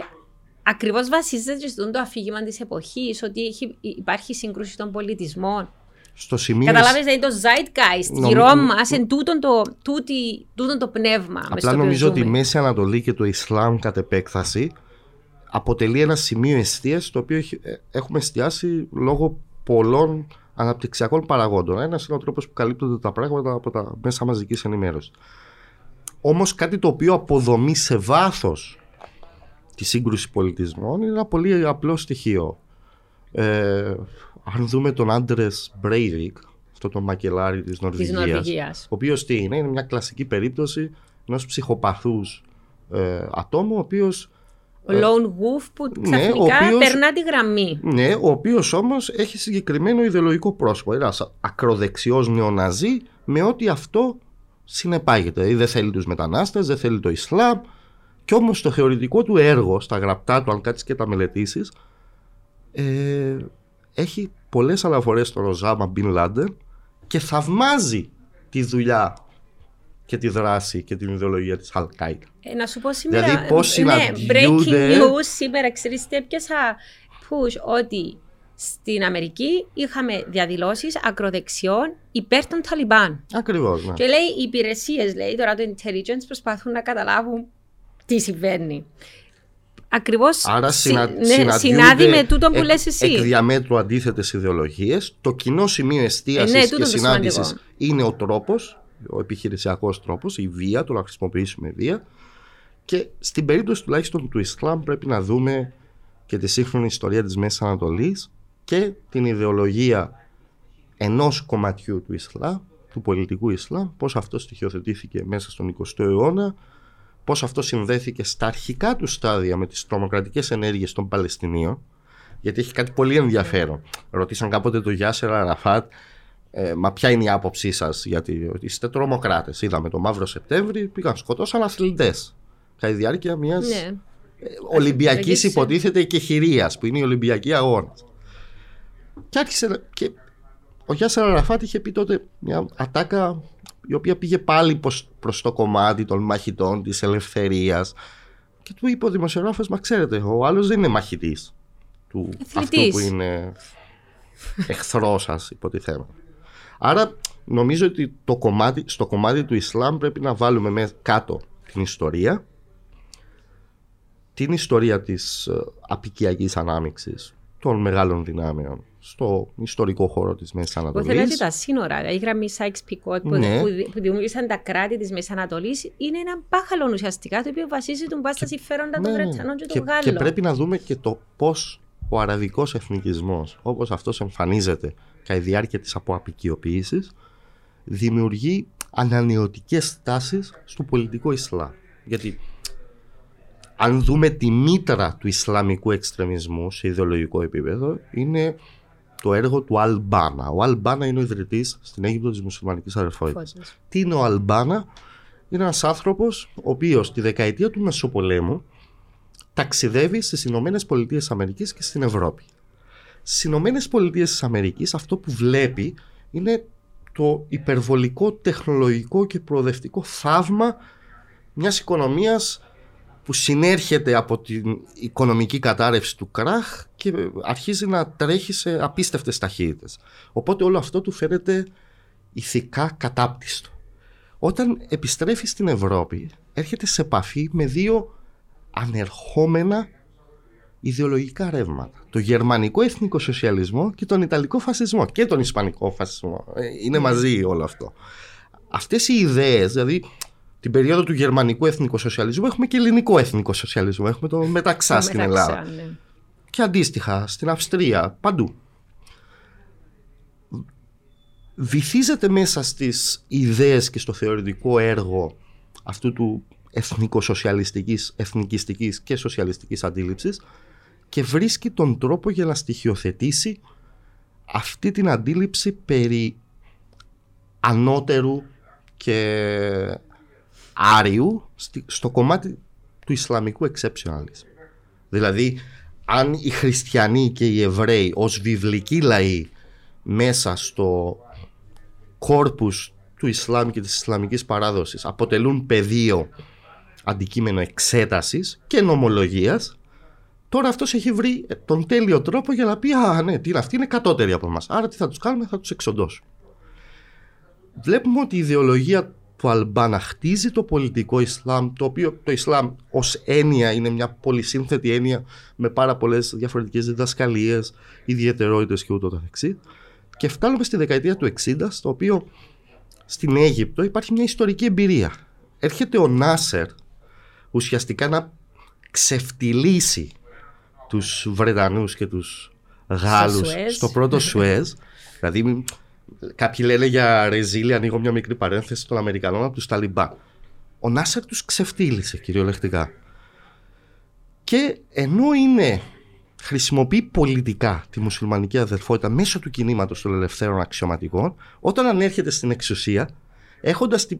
ακριβώς βασίζεται στο το αφήγημα της εποχής, ότι έχει, υπάρχει σύγκρουση των πολιτισμών. Στο σημείο. Καταλάβεις, δηλαδή το zeitgeist νομ... γύρω μα, είναι τούτο το, τούτη, τούτο το πνεύμα. Απλά νομίζω ότι η Μέση Ανατολή και το Ισλάμ κατ' επέκταση αποτελεί ένα σημείο εστία το οποίο ε, έχουμε εστιάσει λόγω πολλών αναπτυξιακών παραγόντων. Ένας είναι ο τρόπος που καλύπτονται τα πράγματα από τα μέσα μαζικής ενημέρωσης. Όμως κάτι το οποίο αποδομεί σε βάθος τη σύγκρουση πολιτισμών είναι ένα πολύ απλό στοιχείο. Ε, αν δούμε τον Άντρες Μπρέιβικ, αυτό το μακελάρι της Νορβηγίας, ο οποίος τι είναι, είναι μια κλασική περίπτωση ενός ψυχοπαθούς ε, ατόμου, ο οποίος. Ο Lone Wolf που ναι, ξαφνικά ναι, περνά τη γραμμή. Ναι, ο οποίος όμως έχει συγκεκριμένο ιδεολογικό πρόσωπο. Ένας ακροδεξιός νεοναζί με ό,τι αυτό συνεπάγεται. Δηλαδή δεν θέλει τους μετανάστες, δεν θέλει το Ισλάμ, κι όμως το θεωρητικό του έργο, στα γραπτά του, αν κάτσεις και τα μελετήσεις, ε, έχει πολλές αναφορές στον Ροζάμα Μπιν Λάντερ και θαυμάζει τη δουλειά και τη δράση και την ιδεολογία της Αλκάικα. Ε, να σου πω σήμερα, δηλαδή πώς ναι, breaking news, σήμερα ξέρεις τι έπιασα push ότι στην Αμερική είχαμε διαδηλώσεις ακροδεξιών υπέρ των Ταλιμπάν. Ακριβώς, ναι. Και λέει οι υπηρεσίες, λέει τώρα το intelligence προσπαθούν να καταλάβουν τι συμβαίνει. Ακριβώς συνα... ναι, συνάδει με τούτο που λες εσύ. Εκ διαμέτρου αντίθετες ιδεολογίες. Το κοινό σημείο εστίασης ε, ναι, και συνάντησης είναι ο τρόπος, ο επιχειρησιακός τρόπος, η βία, το να χρησιμοποιήσουμε βία. Και στην περίπτωση τουλάχιστον του Ισλάμ πρέπει να δούμε και τη σύγχρονη ιστορία της Μέσης Ανατολής και την ιδεολογία ενός κομματιού του Ισλάμ, του πολιτικού Ισλάμ, πώς αυτό στοιχειοθετήθηκε μέσα στον 20ο αιώνα πώς αυτό συνδέθηκε στα αρχικά του στάδια με τις τρομοκρατικές ενέργειες των Παλαιστινίων γιατί έχει κάτι πολύ ενδιαφέρον. Ρωτήσαν κάποτε το Γιάσερ Αραφάτ Ε, μα ποια είναι η άποψή σας, γιατί είστε τρομοκράτες. Είδαμε το Μαύρο Σεπτέμβρη, πήγαν σκοτώσαν αθλητές. Κατά τη διάρκεια μιας Ναι. Ολυμπιακής Ολυμπιακής, υποτίθεται και χειρίας, που είναι η Ολυμπιακή αγώνας. Και άρχισε. να- Και ο Γιάσερ Αραφάτ είχε πει τότε μια ατάκα η οποία πήγε πάλι προς, προς το κομμάτι των μαχητών της ελευθερίας και του είπε ο δημοσιογράφος, μα ξέρετε, ο άλλος δεν είναι μαχητής του αυτού Αθλητής. που είναι εχθρός σας υποτιθέμενο. Άρα νομίζω ότι το κομμάτι, στο κομμάτι του Ισλάμ πρέπει να βάλουμε με κάτω την ιστορία την ιστορία της ε, απικιακής ανάμειξης των μεγάλων δυνάμεων στο ιστορικό χώρο της Μέσης Εγώ Ανατολής. θέλω ότι τα σύνορα, δηλαδή η γραμμή Σάιξ Πικότ που, Ναι. που, που δημιούργησαν τα κράτη της Μέσης Ανατολής είναι ένα μπάχαλο ουσιαστικά το οποίο βασίζεται τον πα στα συμφέροντα των Ναι, ναι. Βρετανών και και, των Γάλλων. και πρέπει να δούμε και το πώς ο αραβικός εθνικισμός, όπως αυτός εμφανίζεται κατά τη διάρκεια της αποαπικιοποίησης, δημιουργεί ανανεωτικές τάσεις στο πολιτικό Ισλάμ. Γιατί αν δούμε τη μήτρα του Ισλαμικού εξτρεμισμού σε ιδεολογικό επίπεδο, είναι το έργο του Αλμπάνα. Ο Αλμπάνα είναι ο ιδρυτής στην Αίγυπτο της μουσουλμανικής αδερφότητας. Φώτος. Τι είναι ο Αλμπάνα, είναι ένας άνθρωπος ο οποίος τη δεκαετία του Μεσοπολέμου ταξιδεύει στις Ηνωμένες Πολιτείες Αμερικής και στην Ευρώπη. Στις Ηνωμένες Πολιτείες Αμερικής αυτό που βλέπει είναι το υπερβολικό τεχνολογικό και προοδευτικό θαύμα μιας οικονομίας που συνέρχεται από την οικονομική κατάρρευση του κράχ και αρχίζει να τρέχει σε απίστευτες ταχύτητες. Οπότε όλο αυτό του φαίνεται ηθικά κατάπτυστο. Όταν επιστρέφει στην Ευρώπη έρχεται σε επαφή με δύο ανερχόμενα ιδεολογικά ρεύματα. Το γερμανικό εθνικό σοσιαλισμό και τον ιταλικό φασισμό και τον ισπανικό φασισμό. Ε, Είναι μαζί όλο αυτό. Αυτές οι ιδέες, δηλαδή την περίοδο του γερμανικού εθνικού σοσιαλισμού έχουμε και ελληνικό εθνικό σοσιαλισμό. Έχουμε το μεταξά Το στην μεταξά, Ελλάδα. ναι. Και αντίστοιχα στην Αυστρία, παντού. Βυθίζεται μέσα στις ιδέες και στο θεωρητικό έργο αυτού του εθνικοσοσιαλιστικής, εθνικιστικής και σοσιαλιστικής αντίληψης και βρίσκει τον τρόπο για να στοιχειοθετήσει αυτή την αντίληψη περί ανώτερου και άριου στη- στο κομμάτι του Ισλαμικού exceptionalism. Δηλαδή, αν οι χριστιανοί και οι Εβραίοι ως βιβλικοί λαοί μέσα στο κόρπους του Ισλάμ και της Ισλαμικής παράδοσης αποτελούν πεδίο αντικείμενο εξέτασης και νομολογίας τώρα αυτός έχει βρει τον τέλειο τρόπο για να πει «Α, ναι, τι είναι αυτοί είναι κατώτεροι από εμάς, άρα τι θα τους κάνουμε, θα τους εξοντώσουμε». Βλέπουμε ότι η ιδεολογία του Αλμπάνα χτίζει το πολιτικό Ισλάμ, το οποίο το Ισλάμ ως έννοια είναι μια πολυσύνθετη έννοια με πάρα πολλές διαφορετικές διδασκαλίες, ιδιαιτερότητες και ούτω καθεξής. Και φτάνουμε στη δεκαετία του 60, στο οποίο στην Αίγυπτο υπάρχει μια ιστορική εμπειρία. Έρχεται ο Νάσερ ουσιαστικά να ξεφτυλίσει τους Βρετανούς και τους Γάλλους Σουέζ. στο πρώτο Σουέζ. δηλαδή κάποιοι λένε για ρεζίλη, ανοίγω μια μικρή παρένθεση των Αμερικανών από τους Ταλιμπάν. Ο Νάσερ τους ξεφτύλισε κυριολεκτικά. Και ενώ είναι χρησιμοποιεί πολιτικά τη μουσουλμανική αδερφότητα μέσω του κινήματος των ελευθέρων αξιωματικών, όταν ανέρχεται στην εξουσία, έχοντας τη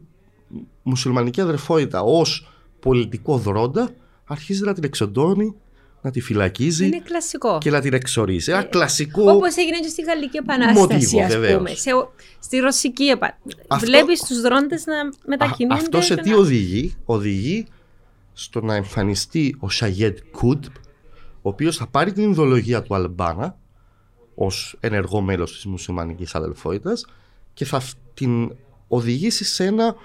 μουσουλμανική αδερφότητα ως πολιτικό δρόντα, αρχίζει να την εξοντώνει, να τη φυλακίζει Είναι κλασικό. και να την εξορίζει. Ένα κλασικό... Όπως έγινε και στη Γαλλική Επανάσταση, Μοτίβο, ας βεβαίως. πούμε. Σε, στη Ρωσική Επανάσταση. Αυτό- Βλέπεις τους δρόντες να Α, μετακινούνται. αυτός σε και τι να- οδηγεί; Οδηγεί στο να εμφανιστεί ο Σαγέντ Κούντ, ο οποίος θα πάρει την ιδεολογία του Αλμπάνα ως ενεργό μέλος της μουσουλμανικής αδελφότητας και θα φ- την οδηγήσει σε ένα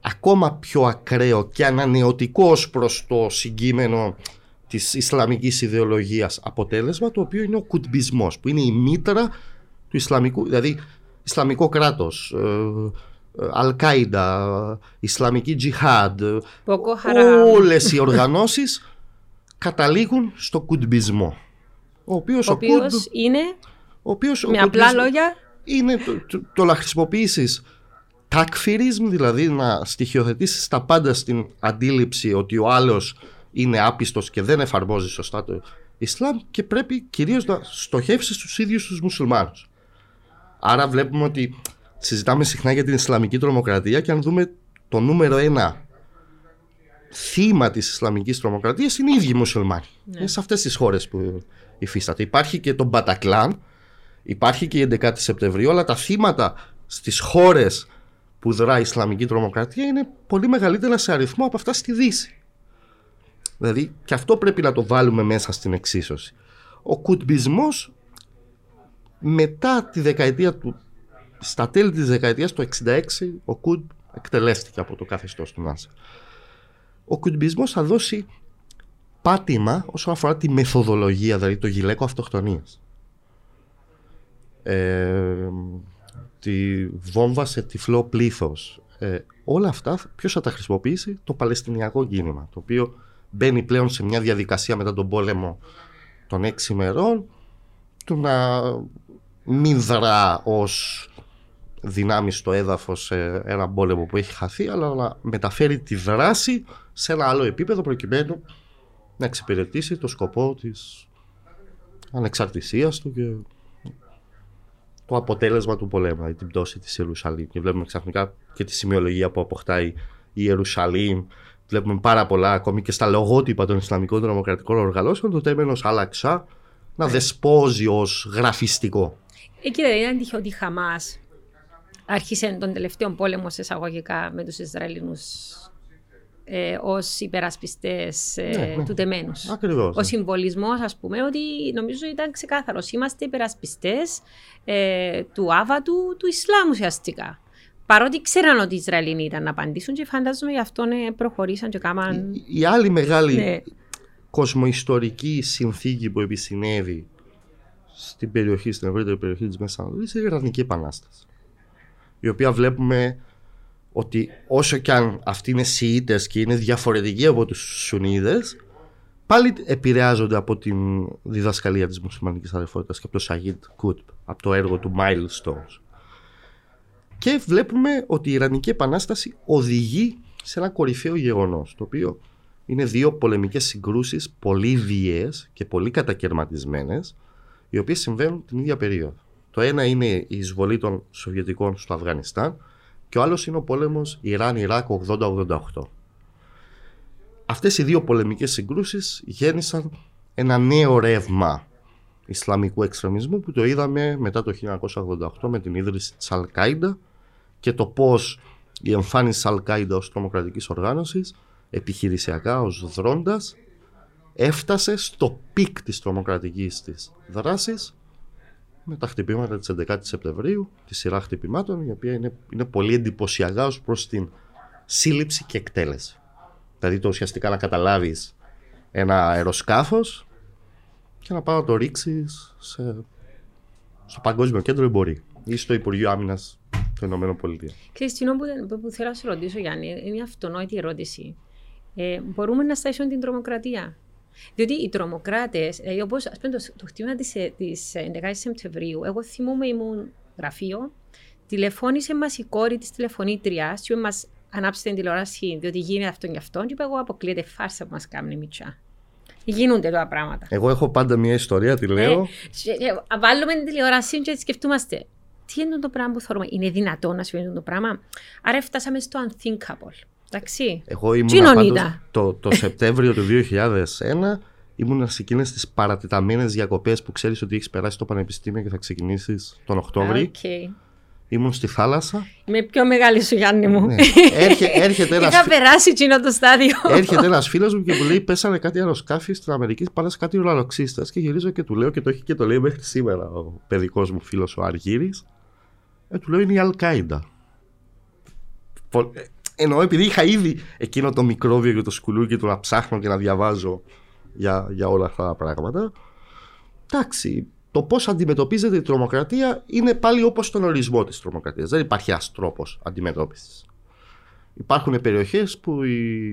ακόμα πιο ακραίο και ανανεωτικό ως προς το συγκείμενο της Ισλαμικής ιδεολογίας αποτέλεσμα το οποίο είναι ο κουτμπισμός που είναι η μήτρα του Ισλαμικού δηλαδή Ισλαμικό κράτος ε, ε, Αλ-Κάιντα, Ισλαμική Τζιχάντ Μποκο Χαράμ. όλες οι οργανώσεις καταλήγουν στο κουτμπισμό ο οποίος Ο ο, οποίος Κούντ, είναι, ο οποίος, ο με απλά κουτμπισμ- λόγια, είναι το, το, το να χρησιμοποιήσει τάκφυρισμ, δηλαδή να στοιχειοθετήσεις τα πάντα στην αντίληψη ότι ο άλλος είναι άπιστος και δεν εφαρμόζει σωστά το Ισλάμ και πρέπει κυρίως να στοχεύσει στους ίδιους τους μουσουλμάνους. Άρα βλέπουμε ότι συζητάμε συχνά για την Ισλαμική τρομοκρατία και αν δούμε το νούμερο ένα θύμα της Ισλαμικής τρομοκρατίας είναι οι ίδιοι μουσουλμάνοι. Ναι. Είναι σε αυτές τις χώρες που υφίσταται. Υπάρχει και το Μπατακλάν, υπάρχει και η 11η Σεπτεμβρίου, αλλά τα θύματα στις χώρες που δρά η Ισλαμική τρομοκρατία είναι πολύ μεγαλύτερα σε αριθμό από αυτά στη Δύση. Δηλαδή και αυτό πρέπει να το βάλουμε μέσα στην εξίσωση. Ο κουτμπισμός μετά τη δεκαετία του, στα τέλη της δεκαετίας του 66 ο Κουτ εκτελέστηκε από το καθεστώς του Νάσερ. Ο κουτμπισμός θα δώσει πάτημα όσον αφορά τη μεθοδολογία, δηλαδή το γυλαίκο αυτοκτονίας. Ε, τη βόμβα σε τυφλό πλήθος. Ε, όλα αυτά ποιος θα τα χρησιμοποιήσει, το Παλαιστινιακό κίνημα, το οποίο μπαίνει πλέον σε μια διαδικασία μετά τον πόλεμο των έξι ημερών του να μην δρά ως δυνάμει στο έδαφος σε ένα πόλεμο που έχει χαθεί αλλά να μεταφέρει τη δράση σε ένα άλλο επίπεδο προκειμένου να εξυπηρετήσει το σκοπό της ανεξαρτησίας του και το αποτέλεσμα του πολέμου, δηλαδή την πτώση της Ιερουσαλήμ. Και βλέπουμε ξαφνικά και τη σημειολογία που αποκτάει η Ιερουσαλήμ. Βλέπουμε πάρα πολλά ακόμη και στα λογότυπα των Ισλαμικών Δημοκρατικών Οργανώσεων το τέμενος Αλαξά να δεσπόζει ως γραφιστικό. Εκεί δεν είναι τυχαίο ότι η Χαμάς άρχισε τον τελευταίο πόλεμο σε εισαγωγικά με τους Ισραηλινούς ε, ως υπερασπιστές ε, ναι, ναι. του τεμένους. Ακριβώς. Ο ναι. συμβολισμός, ας πούμε, ότι νομίζω ήταν ξεκάθαρος. Είμαστε υπερασπιστές ε, του άβατου του Ισλάμ ουσιαστικά. Παρότι ξέραν ότι οι Ισραηλοί ήταν να απαντήσουν και φαντάζομαι γι' αυτό ναι, προχωρήσαν και κάμαν. Η, η άλλη μεγάλη ναι. κοσμοϊστορική συνθήκη που επισυνέβη στην περιοχή, στην ευρύτερη περιοχή της Μέσης Ανατολής είναι η Ιρανική Επανάσταση. Η οποία βλέπουμε ότι όσο και αν αυτοί είναι Σιήτες και είναι διαφορετικοί από τους Σουνίδες πάλι επηρεάζονται από την διδασκαλία της μουσουλμανικής αδερφότητας και από το Σαγίτ Κούτπ, από το έργο του Milestones. Και βλέπουμε ότι η Ιρανική Επανάσταση οδηγεί σε ένα κορυφαίο γεγονός, το οποίο είναι δύο πολεμικές συγκρούσεις πολύ βίαιες και πολύ κατακαιρματισμένες, οι οποίες συμβαίνουν την ίδια περίοδο. Το ένα είναι η εισβολή των Σοβιετικών στο Αφγανιστάν, και ο άλλος είναι ο πόλεμος Ιράν-Ιράκ 80-88. Αυτές οι δύο πολεμικές συγκρούσεις γέννησαν ένα νέο ρεύμα Ισλαμικού εξτρεμισμού που το είδαμε μετά το 1988 με την ίδρυση της Αλ-Κάιντα και το πώς η εμφάνιση της Αλ-Κάιντα ως τρομοκρατικής οργάνωσης επιχειρησιακά ως δρώντας έφτασε στο peak της τρομοκρατικής της δράσης με τα χτυπήματα της 11 η Σεπτεμβρίου, τη σειρά χτυπημάτων, η οποία είναι, είναι πολύ εντυπωσιακά ως προς την σύλληψη και εκτέλεση. Δηλαδή το ουσιαστικά να καταλάβεις ένα αεροσκάφος και να πάω να το ρίξει στο Παγκόσμιο Κέντρο Εμπορίου ή στο Υπουργείο Άμυνας των Ηνωμένων Πολιτείων. Και που, που, θέλω να σε ρωτήσω, Γιάννη, είναι μια αυτονόητη ερώτηση. Ε, μπορούμε να στάσουμε την τρομοκρατία; Διότι οι τρομοκράτες, ε, όπως το, το χτύπημα της 11η Σεπτεμβρίου, εγώ θυμούμαι ήμουν γραφείο, τηλεφώνησε μας η κόρη της τηλεφωνήτριας και μας ανάψετε την τηλεόραση, διότι γίνεται αυτό και αυτό. Και είπα, εγώ αποκλείεται φάρσα που μας κάνει μιτσά. Γίνονται τώρα πράγματα. Εγώ έχω πάντα μια ιστορία, τη λέω. Ε, βάλουμε την τηλεόραση και σκεφτούμαστε. Τι είναι το πράγμα που θέλουμε, Είναι δυνατό να συμβαίνει το πράγμα; Άρα φτάσαμε στο unthinkable. Εντάξει. Εγώ ήμουν πάντως, το, το Σεπτέμβριο του 2001 ήμουν σε εκείνες τις παρατεταμένες διακοπές που ξέρεις ότι έχεις περάσει το πανεπιστήμιο και θα ξεκινήσεις τον Οκτώβρη. Okay. Ήμουν στη θάλασσα. Είμαι πιο μεγάλη σου, Γιάννη μου. Ναι. Έρχε, έρχεται ένας... Είχα περάσει εκείνο το στάδιο. Έρχεται ένας φίλος μου και μου λέει: Πέσανε κάτι αεροσκάφη στην Αμερική, πάνε κάτι ουραλοξίστα. Και γυρίζω και του λέω και το έχει και το λέει μέχρι σήμερα ο παιδικός μου φίλος ο Αργύρης. Ε, του λέω: Είναι η Αλκάιντα. Εννοώ επειδή είχα ήδη εκείνο το μικρόβιο και το σκουλούκι του να ψάχνω και να διαβάζω για, για όλα αυτά τα πράγματα. Εντάξει, το πώς αντιμετωπίζεται η τρομοκρατία είναι πάλι όπως τον ορισμό της τρομοκρατίας. Δεν υπάρχει ένας τρόπος αντιμετώπισης. Υπάρχουν περιοχές που η,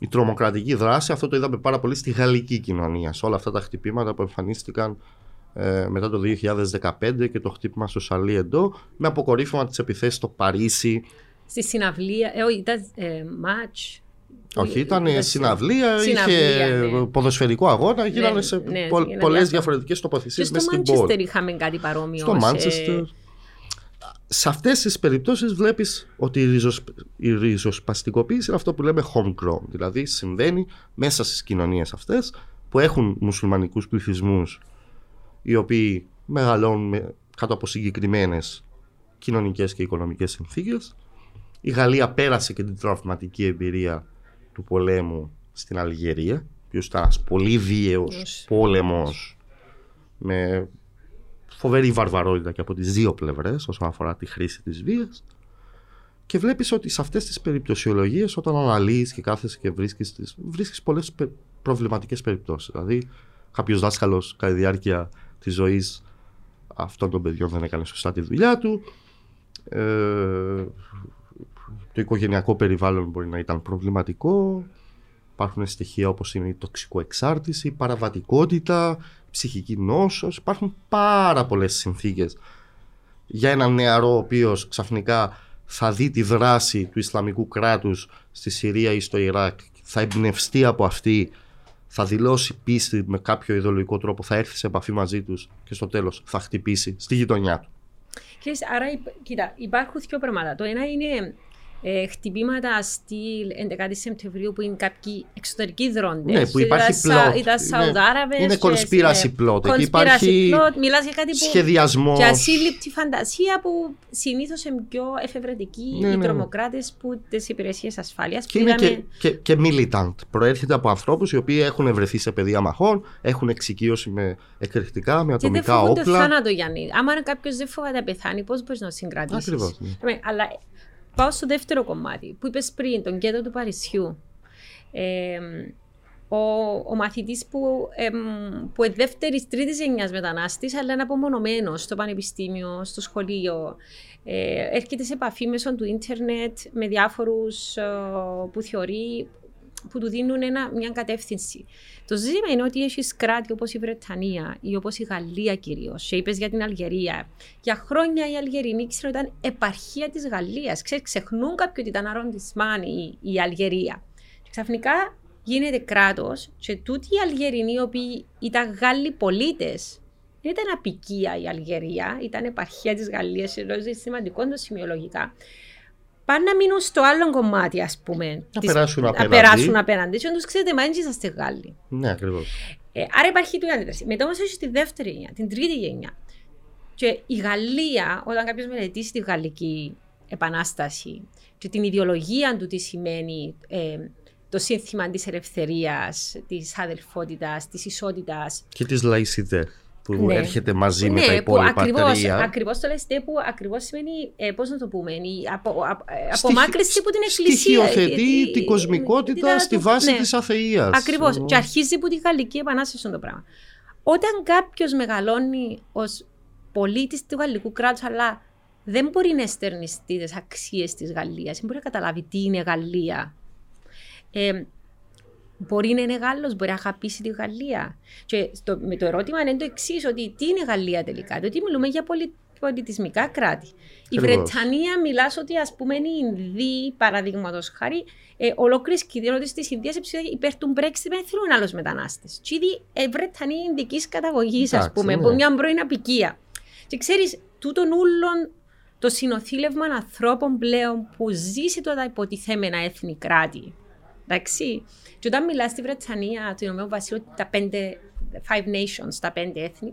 η τρομοκρατική δράση, αυτό το είδαμε πάρα πολύ στη γαλλική κοινωνία, σε όλα αυτά τα χτυπήματα που εμφανίστηκαν ε, μετά το 2015 και το χτύπημα στο Σαλί Εντό, με αποκορύφωμα τις επιθέσεις στο Παρίσι, Στη συναυλία, ε, όχι, ήταν ε, match. Όχι, ήταν συναυλία, είχε ναι. ποδοσφαιρικό αγώνα, γίνανε ναι, σε ναι, πολλές διαφορετικές τοποθεσίες μέσα στην πόλη. Στο Μάντσεστερ είχαμε κάτι παρόμοιο. Στο Μάντσεστερ. σε αυτές τις περιπτώσεις βλέπεις ότι η, ριζοσ... η ριζοσπαστικοποίηση είναι αυτό που λέμε homegrown. Δηλαδή συμβαίνει μέσα στις κοινωνίες αυτές που έχουν μουσουλμανικούς πληθυσμούς οι οποίοι μεγαλώνουν κάτω από συγκεκριμένες κοινωνικές και οικονομικές συνθήκες. Η Γαλλία πέρασε και την τραυματική εμπειρία του πολέμου στην Αλγερία, που ήταν ένας πολύ βίαιος πόλεμος με φοβερή βαρβαρότητα και από τις δύο πλευρές όσον αφορά τη χρήση της βίας και βλέπεις ότι σε αυτές τις περιπτωσιολογίες όταν αναλύεις και κάθεσαι και βρίσκεις, τις, βρίσκεις πολλές προβληματικές περιπτώσεις. Δηλαδή κάποιος δάσκαλος κατά τη διάρκεια της ζωής αυτών των παιδιών δεν έκανε σωστά τη δουλειά του. Ε, το οικογενειακό περιβάλλον μπορεί να ήταν προβληματικό. Υπάρχουν στοιχεία όπως είναι η τοξικοεξάρτηση, η παραβατικότητα, η ψυχική νόσος. Υπάρχουν πάρα πολλές συνθήκες για έναν νεαρό ο οποίος ξαφνικά θα δει τη δράση του Ισλαμικού κράτους στη Συρία ή στο Ιράκ, θα εμπνευστεί από αυτή, θα δηλώσει πίστη με κάποιο ιδεολογικό τρόπο, θα έρθει σε επαφή μαζί τους και στο τέλος θα χτυπήσει στη γειτονιά του. άρα, κοίτα, υπάρχουν δύο πράγματα. Το ένα είναι ε, χτυπήματα στυλ 11 Σεπτεμβρίου που είναι κάποιοι εξωτερικοί δρόντες. Ναι, που υπάρχει πλότ. Ήταν Σαουδάραβες. Είναι κονσπίραση πλότ. Εκεί υπάρχει Μιλάς για κάτι που. Σχεδιασμός. Και ασύλληπτη φαντασία που συνήθως είναι πιο εφευρετικοί ναι, οι ναι. τρομοκράτες που τις υπηρεσίες ασφάλειας. Και είναι και, και, και militant. Προέρχεται από ανθρώπους οι οποίοι έχουν βρεθεί σε πεδία μαχών, έχουν εξοικείωση με εκρηκτικά, με ατομικά όπλα. Και δεν φοβούνται θάνατο, Γιάννη. Άμα κάποιος δεν φοβάται να πεθάνει, πώς μπορείς να συγκρατήσεις; Ακριβώς. Ναι. Αλλά Πάω στο δεύτερο κομμάτι που είπες πριν, τον κέντρο του Παρισιού. Ε, ο, ο μαθητής που, ε, που είναι δεύτερης τρίτης γενιάς μετανάστης, αλλά είναι απομονωμένος στο πανεπιστήμιο, στο σχολείο. Ε, έρχεται σε επαφή μέσω του ίντερνετ με διάφορους ε, που θεωρεί που του δίνουν ένα, μια κατεύθυνση. Το ζήτημα είναι ότι έχεις κράτη όπως η Βρετανία ή όπως η Γαλλία κυρίως. Και είπες για την Αλγερία. Για χρόνια οι Αλγερινοί ξέρουν ότι ήταν επαρχία της Γαλλίας. Ξεχνούν κάποιοι ότι ήταν αρροντισμάν η, η Αλγερία. Και ξαφνικά γίνεται κράτος και τούτοι οι Αλγερινοί, οι οποίοι ήταν Γάλλοι πολίτες, δεν ήταν απικία η Αλγερία, ήταν επαρχία της Γαλλίας, ενώ είναι σημαντικό το σημειολογικά πάνε να μείνουν στο άλλο κομμάτι, ας πούμε. Να της, περάσουν απέναντι. Να περάσουν απέναντι. Και τους ξέρετε, μα έτσι είσαστε Γάλλοι. Ναι, ακριβώς. Ε, άρα υπάρχει το αντίδραση. Μετά όμως έχει τη δεύτερη γενιά, την τρίτη γενιά. Και η Γαλλία, όταν κάποιος μελετήσει τη Γαλλική Επανάσταση και την ιδεολογία του τι σημαίνει ε, το σύνθημα της ελευθερίας, της αδελφότητας, της ισότητας. Και της λαϊσιδέ που ναι. έρχεται μαζί ναι, με τα υπόλοιπα ακριβώς, τρία. Ακριβώς το λες που ακριβώς σημαίνει, ε, πώς να το πούμε, η απο, απο, ε, απομάκρυση από την εκκλησία. Στοιχειοθετεί ε, την κοσμικότητα στη βάση ναι. της αθείας. Ακριβώς. Και αρχίζει από τη Γαλλική Επανάσταση το πράγμα. Όταν κάποιος μεγαλώνει ως πολίτης του γαλλικού κράτους, αλλά δεν μπορεί να εστερνιστεί τις αξίες της Γαλλίας, δεν μπορεί να καταλάβει τι είναι Γαλλία. Ε, Μπορεί να είναι Γάλλος, μπορεί να αγαπήσει τη Γαλλία. Και στο, με το ερώτημα είναι το εξής, ότι τι είναι Γαλλία τελικά, ότι μιλούμε για πολι, πολιτισμικά κράτη. Η Βρετανία μιλάς ότι ας πούμε είναι οι Ινδοί, παραδείγματος χάρη, ε, ολόκληρη κοινότητα της Ινδίας υπέρ του Brexit δεν θέλουν άλλους μετανάστες. Τι ήδη ε, Βρετανοί ειδική καταγωγής, ας πούμε, ναι. από μια πρώην απικία. Και ξέρεις, τούτον ούλον το συνοθήλευμα ανθρώπων πλέον που ζήσει τα υποτιθέμενα έθνη κράτη. Εντάξει. Και όταν μιλάς στη Βρετανία, το Ηνωμένο Βασίλειο, τα πέντε, five nations, τα πέντε έθνη,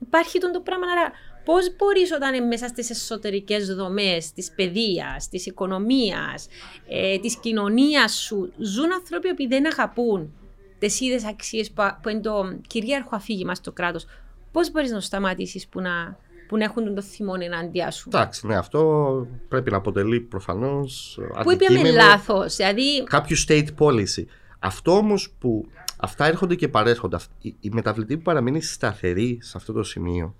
υπάρχει το πράγμα. Άρα, πώς μπορείς όταν είναι μέσα στις εσωτερικές δομές της παιδείας, της οικονομίας, ε, της κοινωνίας σου, ζουν άνθρωποι που δεν αγαπούν τις ίδιες αξίες που, που είναι το κυρίαρχο αφήγημα στο κράτος, πώς μπορείς να σταματήσεις που να που να έχουν το θυμόν ενάντια σου. Εντάξει, ναι, αυτό πρέπει να αποτελεί προφανώς. Που είπαμε λάθος. Δηλαδή... Κάποιο state policy. Αυτό όμως που. Αυτά έρχονται και παρέρχονται. Η μεταβλητή που παραμείνει σταθερή σε αυτό το σημείο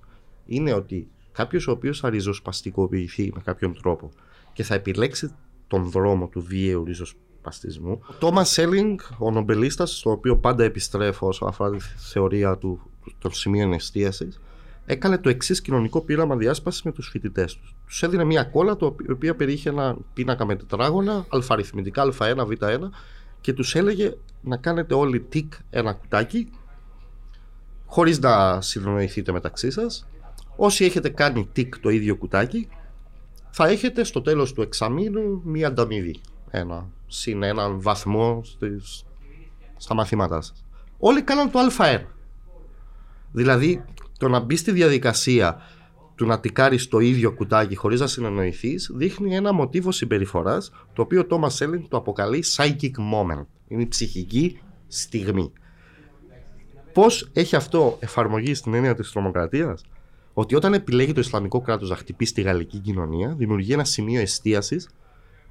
είναι ότι κάποιος ο οποίος θα ριζοσπαστικοποιηθεί με κάποιον τρόπο και θα επιλέξει τον δρόμο του βίαιου ριζοσπαστισμού. Ο Τόμα Σέλινγκ, ο νομπελίστας, στο οποίο πάντα επιστρέφω όσο αφορά τη θεωρία του, των σημείων εστίασης, έκανε το εξής κοινωνικό πείραμα διάσπασης με τους φοιτητές τους. Τους έδινε μια κόλλα, το οποία περιείχε ένα πίνακα με τετράγωνα, αλφαριθμητικά, Α1, Β1, και τους έλεγε να κάνετε όλοι τικ ένα κουτάκι, χωρίς να συνεννοηθείτε μεταξύ σας. Όσοι έχετε κάνει τικ το ίδιο κουτάκι, θα έχετε στο τέλος του εξαμήνου μία ανταμοιβή. Ένα, συν έναν βαθμό στις, στα μαθήματά σας. Όλοι κάναν το α1. Δηλαδή, το να μπει στη διαδικασία του να τικάρεις το ίδιο κουτάκι χωρίς να συνεννοηθείς, δείχνει ένα μοτίβο συμπεριφοράς το οποίο ο Τόμα Έλεν το αποκαλεί psychic moment. Είναι η ψυχική στιγμή. Πώς έχει αυτό εφαρμογή στην έννοια της τρομοκρατίας, ότι όταν επιλέγει το Ισλαμικό κράτος να χτυπήσει τη γαλλική κοινωνία, δημιουργεί ένα σημείο εστίασης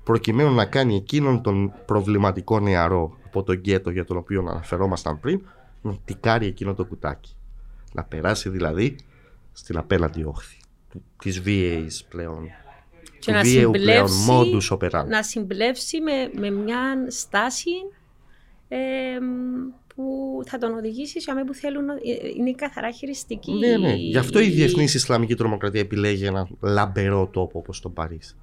προκειμένου να κάνει εκείνον τον προβληματικό νεαρό από τον γκέτο για τον οποίο αναφερόμασταν πριν, να τικάρει εκείνο το κουτάκι. Να περάσει δηλαδή στην απέναντι όχθη της βίαιης πλέον. Και να συμπλεύσει, να συμπλεύσει με, με μια στάση ε, που θα τον οδηγήσει σε αμέ που θέλουν. Ε, είναι καθαρά χειριστική. Ναι, ναι. Γι' αυτό η διεθνής Ισλαμική τρομοκρατία επιλέγει ένα λαμπερό τόπο όπως το Παρίσι.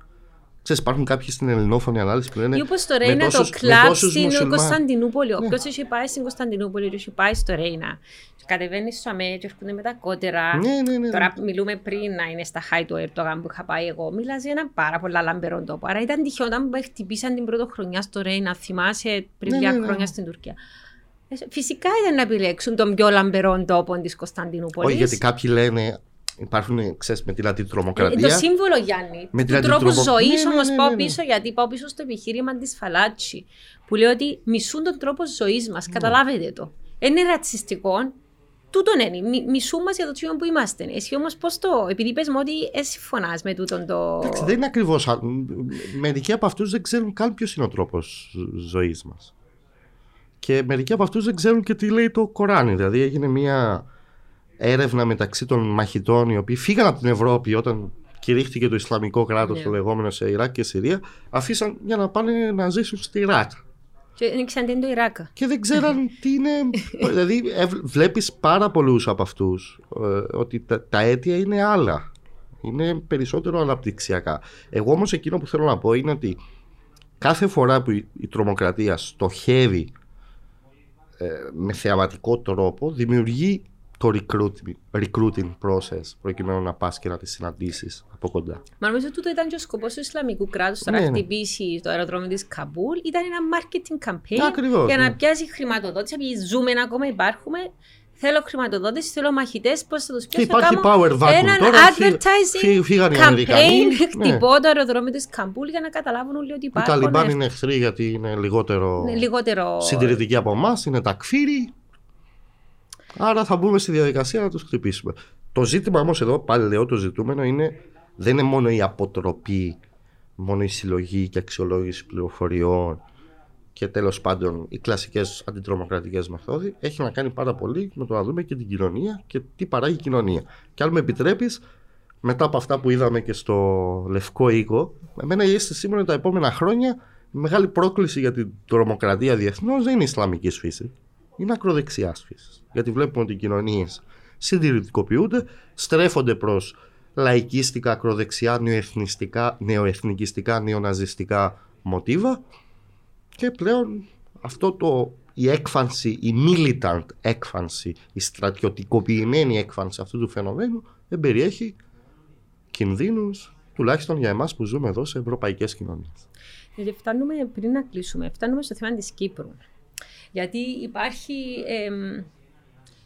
Ξέρεις, υπάρχουν κάποιοι στην ελληνόφωνη ανάλυση που λένε. Ή όπως το Ρέινα, το κλαμπ στην Κωνσταντινούπολη. Όποιο ναι. έχει πάει στην Κωνσταντινούπολη, έχει πάει στο Ρέινα. Κατεβαίνει στο ΑΜΕ και έρχονται με τα κότερα. Ναι, ναι, ναι. Τώρα μιλούμε πριν να είναι στα χάη του Ερτογάν που είχα πάει εγώ. Μιλά για ένα πάρα πολύ λαμπερό τόπο. Άρα ήταν τυχαίο όταν με χτυπήσαν την πρώτη χρονιά στο Ρέινα, θυμάσαι πριν δύο ναι, ναι, χρόνια στην Τουρκία. Ε, φυσικά ήταν να επιλέξουν τον πιο λαμπερό τόπο της Κωνσταντινούπολης. Όχι, γιατί κάποιοι λένε Υπάρχουν, ξέρεις, με την αντιτρομοκρατία. Ε, το σύμβολο, Γιάννη. Με την του τρόπου ζωής ναι, όμως ναι, ναι, πάω πίσω, γιατί πάω πίσω στο επιχείρημα της Φαλάτσι, που λέει ότι μισούν τον τρόπο ζωής μας. Καταλάβετε το. Είναι ρατσιστικό. Τούτον είναι. Μι, μισούν μας για το τσιόν που είμαστε. Εσύ όμως πώς το. Επειδή πες μου ότι εσύ φωνά με τούτον το. Εντάξει, δεν είναι ακριβώς. Μερικοί από αυτούς δεν ξέρουν καν ποιος είναι ο τρόπος ζωής μας. Και μερικοί από αυτούς δεν ξέρουν και τι λέει το Κοράνι. Δηλαδή έγινε μια έρευνα μεταξύ των μαχητών οι οποίοι φύγαν από την Ευρώπη όταν κηρύχθηκε το Ισλαμικό κράτος ναι. το λεγόμενο σε Ιράκ και Συρία, αφήσαν για να πάνε να ζήσουν στη Ιράκ. Και δεν ξέραν το Ιράκ. Και δεν ξέραν τι είναι. δηλαδή, βλέπεις πάρα πολλούς από αυτούς ε, ότι τα, τα αίτια είναι άλλα. Είναι περισσότερο αναπτυξιακά. Εγώ όμως εκείνο που θέλω να πω είναι ότι κάθε φορά που η, η τρομοκρατία στοχεύει ε, με θεαματικό τρόπο δημιουργεί το recruiting, recruiting process προκειμένου να πας και να τις συναντήσεις από κοντά. Μα νομίζω ότι τούτο ήταν και ο σκοπός του Ισλαμικού κράτους το να ναι, ναι. χτυπήσει το αεροδρόμιο της Καμπούλ. Ήταν ένα marketing campaign Ακριβώς, για να ναι. πιάσει χρηματοδότηση. Επειδή ζούμε ακόμα, υπάρχουμε. Θέλω χρηματοδότηση, θέλω μαχητές. Πώς θα τους πιάσω. Υπάρχει power vacuum. Έναν τώρα, advertising campaign. Χτυπώ ναι. το αεροδρόμιο της Καμπούλ για να καταλάβουν όλοι ότι υπάρχουν. Οι Ταλιμπάν είναι εχθροί γιατί είναι λιγότερο, λιγότερο... συντηρητικοί από εμάς. Είναι τακφύρι. Άρα θα μπούμε στη διαδικασία να τους χτυπήσουμε. Το ζήτημα όμως εδώ, πάλι λέω, το ζητούμενο είναι δεν είναι μόνο η αποτροπή, μόνο η συλλογή και αξιολόγηση πληροφοριών και τέλος πάντων οι κλασικές αντιτρομοκρατικές μεθόδοι. Έχει να κάνει πάρα πολύ με το να δούμε και την κοινωνία και τι παράγει η κοινωνία. Και αν με επιτρέπεις, μετά από αυτά που είδαμε και στο Λευκό Οίκο, εμένα η αίσθηση σήμερα τα επόμενα χρόνια η μεγάλη πρόκληση για την τρομοκρατία διεθνώς δεν είναι Ισλαμική φύση είναι ακροδεξιά φύση. Γιατί βλέπουμε ότι οι κοινωνίες συντηρητικοποιούνται, στρέφονται προς λαϊκίστικα, ακροδεξιά, νεοεθνιστικά, νεοεθνικιστικά, νεοναζιστικά μοτίβα και πλέον αυτό το η έκφανση, η militant έκφανση, η στρατιωτικοποιημένη έκφανση αυτού του φαινομένου δεν περιέχει κινδύνους τουλάχιστον για εμάς που ζούμε εδώ σε ευρωπαϊκές κοινωνίες. Γιατί φτάνουμε, πριν να κλείσουμε, φτάνουμε στο θέμα της Κύπρου. Γιατί υπάρχει. Ε,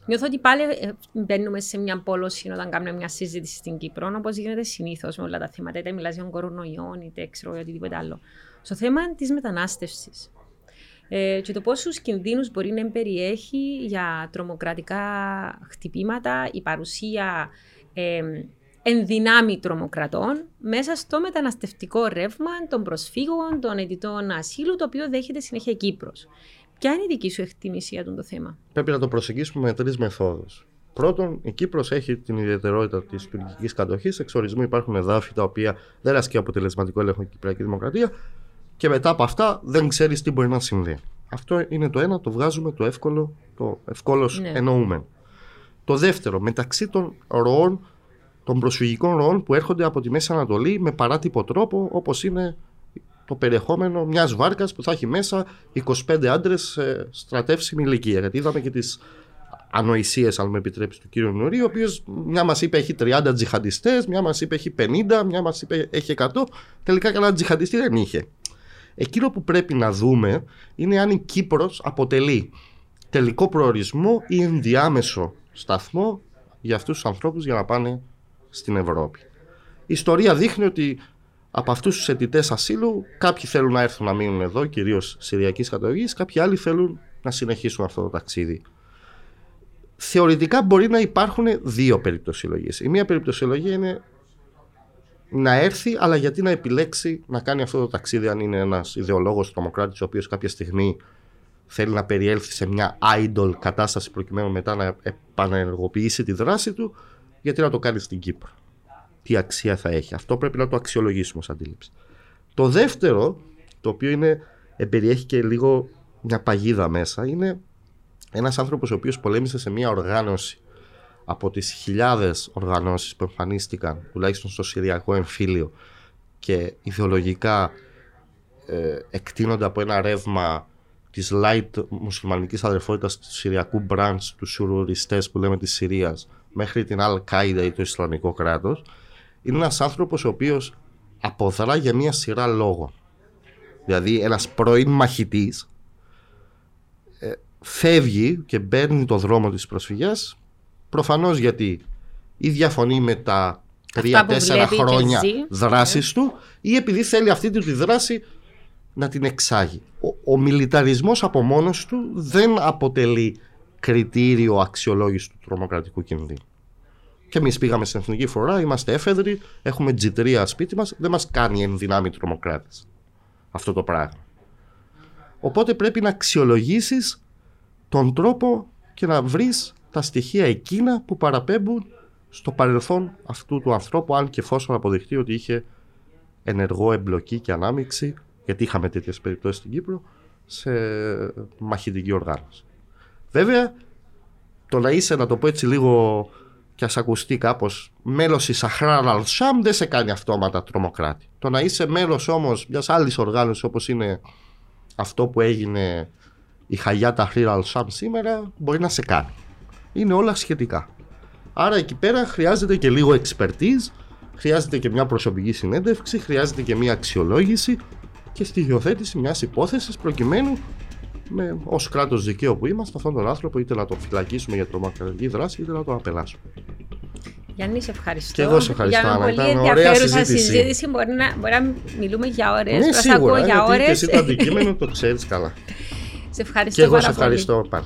νιώθω ότι πάλι ε, μπαίνουμε σε μια πόλωση όταν κάνουμε μια συζήτηση στην Κύπρο, όπως γίνεται συνήθως με όλα τα θέματα, είτε μιλάς για κορονοϊό, είτε ξέρω για οτιδήποτε άλλο. Στο θέμα της μετανάστευσης. Ε, και το πόσους κινδύνους μπορεί να περιέχει για τρομοκρατικά χτυπήματα, η παρουσία ε, ενδυνάμει τρομοκρατών μέσα στο μεταναστευτικό ρεύμα των προσφύγων, των αιτητών ασύλου, το οποίο δέχεται συνέχεια Κύπρος. Ποια είναι η δική σου εκτίμηση για το θέμα; Πρέπει να το προσεγγίσουμε με τρεις μεθόδους. Πρώτον, η Κύπρος έχει την ιδιαιτερότητα της τουρκικής κατοχής. Εξ ορισμού υπάρχουν εδάφη τα οποία δεν ασκεί αποτελεσματικό έλεγχο η Κυπριακή Δημοκρατία και μετά από αυτά δεν ξέρεις τι μπορεί να συμβεί. Αυτό είναι το ένα, το βγάζουμε το εύκολο, το ευκόλω ναι. εννοούμε. Το δεύτερο, μεταξύ των ροών, των προσφυγικών ροών που έρχονται από τη Μέση Ανατολή με παράτυπο τρόπο, όπως είναι το περιεχόμενο μιας βάρκας που θα έχει μέσα 25 άντρες σε στρατεύσιμη ηλικία. Γιατί είδαμε και τις ανοησίες, αν με επιτρέψεις, του κύριου Νουρί, ο οποίος μια μας είπε έχει 30 τζιχαντιστές, μια μας είπε έχει 50, μια μας είπε έχει 100. Τελικά κανένα τζιχαντιστή δεν είχε. Εκείνο που πρέπει να δούμε είναι αν η Κύπρος αποτελεί τελικό προορισμό ή ενδιάμεσο σταθμό για αυτούς τους ανθρώπους για να πάνε στην Ευρώπη. Η ιστορία δείχνει ότι από αυτούς τους αιτητές ασύλου κάποιοι θέλουν να έρθουν να μείνουν εδώ, κυρίως Συριακής καταγωγής, κάποιοι άλλοι θέλουν να συνεχίσουν αυτό το ταξίδι. Θεωρητικά μπορεί να υπάρχουν δύο περιπτωσιολογίες. Η μία περιπτωσιολογία είναι να έρθει, αλλά γιατί να επιλέξει να κάνει αυτό το ταξίδι, αν είναι ένας ιδεολόγος τρομοκράτη, ο οποίος κάποια στιγμή θέλει να περιέλθει σε μια idol κατάσταση προκειμένου μετά να επανενεργοποιήσει τη δράση του, γιατί να το κάνει στην Κύπρο. Τι αξία θα έχει. Αυτό πρέπει να το αξιολογήσουμε ως αντίληψη. Το δεύτερο, το οποίο είναι, περιέχει και λίγο μια παγίδα μέσα, είναι ένας άνθρωπος ο οποίος πολέμησε σε μια οργάνωση από τις χιλιάδες οργανώσεις που εμφανίστηκαν τουλάχιστον στο Συριακό εμφύλιο και ιδεολογικά ε, εκτείνονται από ένα ρεύμα της light μουσουλμανικής αδερφότητας του Συριακού branch, τους σουροριστές που λέμε της Συρίας μέχρι την Al Qaeda ή το Ισλαμικό κράτος είναι ένας άνθρωπος ο οποίος αποδρά για μια σειρά λόγων δηλαδή ένας πρώην μαχητής ε, φεύγει και παίρνει το δρόμο της προσφυγιάς Προφανώς γιατί ή διαφωνεί με τα τρία-τέσσερα χρόνια δράσης ναι. του ή επειδή θέλει αυτή τη δράση να την εξάγει. Ο, ο μιλιταρισμός από μόνος του δεν αποτελεί κριτήριο αξιολόγησης του τρομοκρατικού κινδύνου. Και εμείς πήγαμε στην εθνική φορά, είμαστε έφεδροι, έχουμε τζιτρία σπίτι μας, δεν μας κάνει ενδυνάμει τρομοκράτη αυτό το πράγμα. Οπότε πρέπει να αξιολογήσεις τον τρόπο και να βρεις τα στοιχεία εκείνα που παραπέμπουν στο παρελθόν αυτού του ανθρώπου, αν και εφόσον αποδειχτεί ότι είχε ενεργό εμπλοκή και ανάμειξη, γιατί είχαμε τέτοιες περιπτώσεις στην Κύπρο, σε μαχητική οργάνωση. Βέβαια, το να είσαι, να το πω έτσι λίγο και ας ακουστεί κάπως, μέλος της Σαχράν Αλσάμ δεν σε κάνει αυτόματα τρομοκράτη. Το να είσαι μέλος όμως μιας άλλης οργάνωσης όπως είναι αυτό που έγινε η Χαγιάτα Χρήρα Αλσάμ σήμερα, μπορεί να σε κάνει είναι όλα σχετικά. Άρα εκεί πέρα χρειάζεται και λίγο expertise, χρειάζεται και μια προσωπική συνέντευξη, χρειάζεται και μια αξιολόγηση και στοιχειοθέτηση μιας υπόθεσης προκειμένου με, ως κράτος δικαίου που είμαστε, αυτόν τον άνθρωπο είτε να τον φυλακίσουμε για τρομοκρατική δράση είτε να τον απελάσουμε. Γιάννη, σε ευχαριστώ. Και εγώ σε ευχαριστώ. Για μια πολύ ενδιαφέρουσα συζήτηση. Μπορεί να, μπορεί να μιλούμε για ώρες. Ναι, σίγουρα. Για ώρες. Και εσύ το αντικείμενο το ξέρεις καλά. σε ευχαριστώ. Και εγώ σε ευχαριστώ πάλι.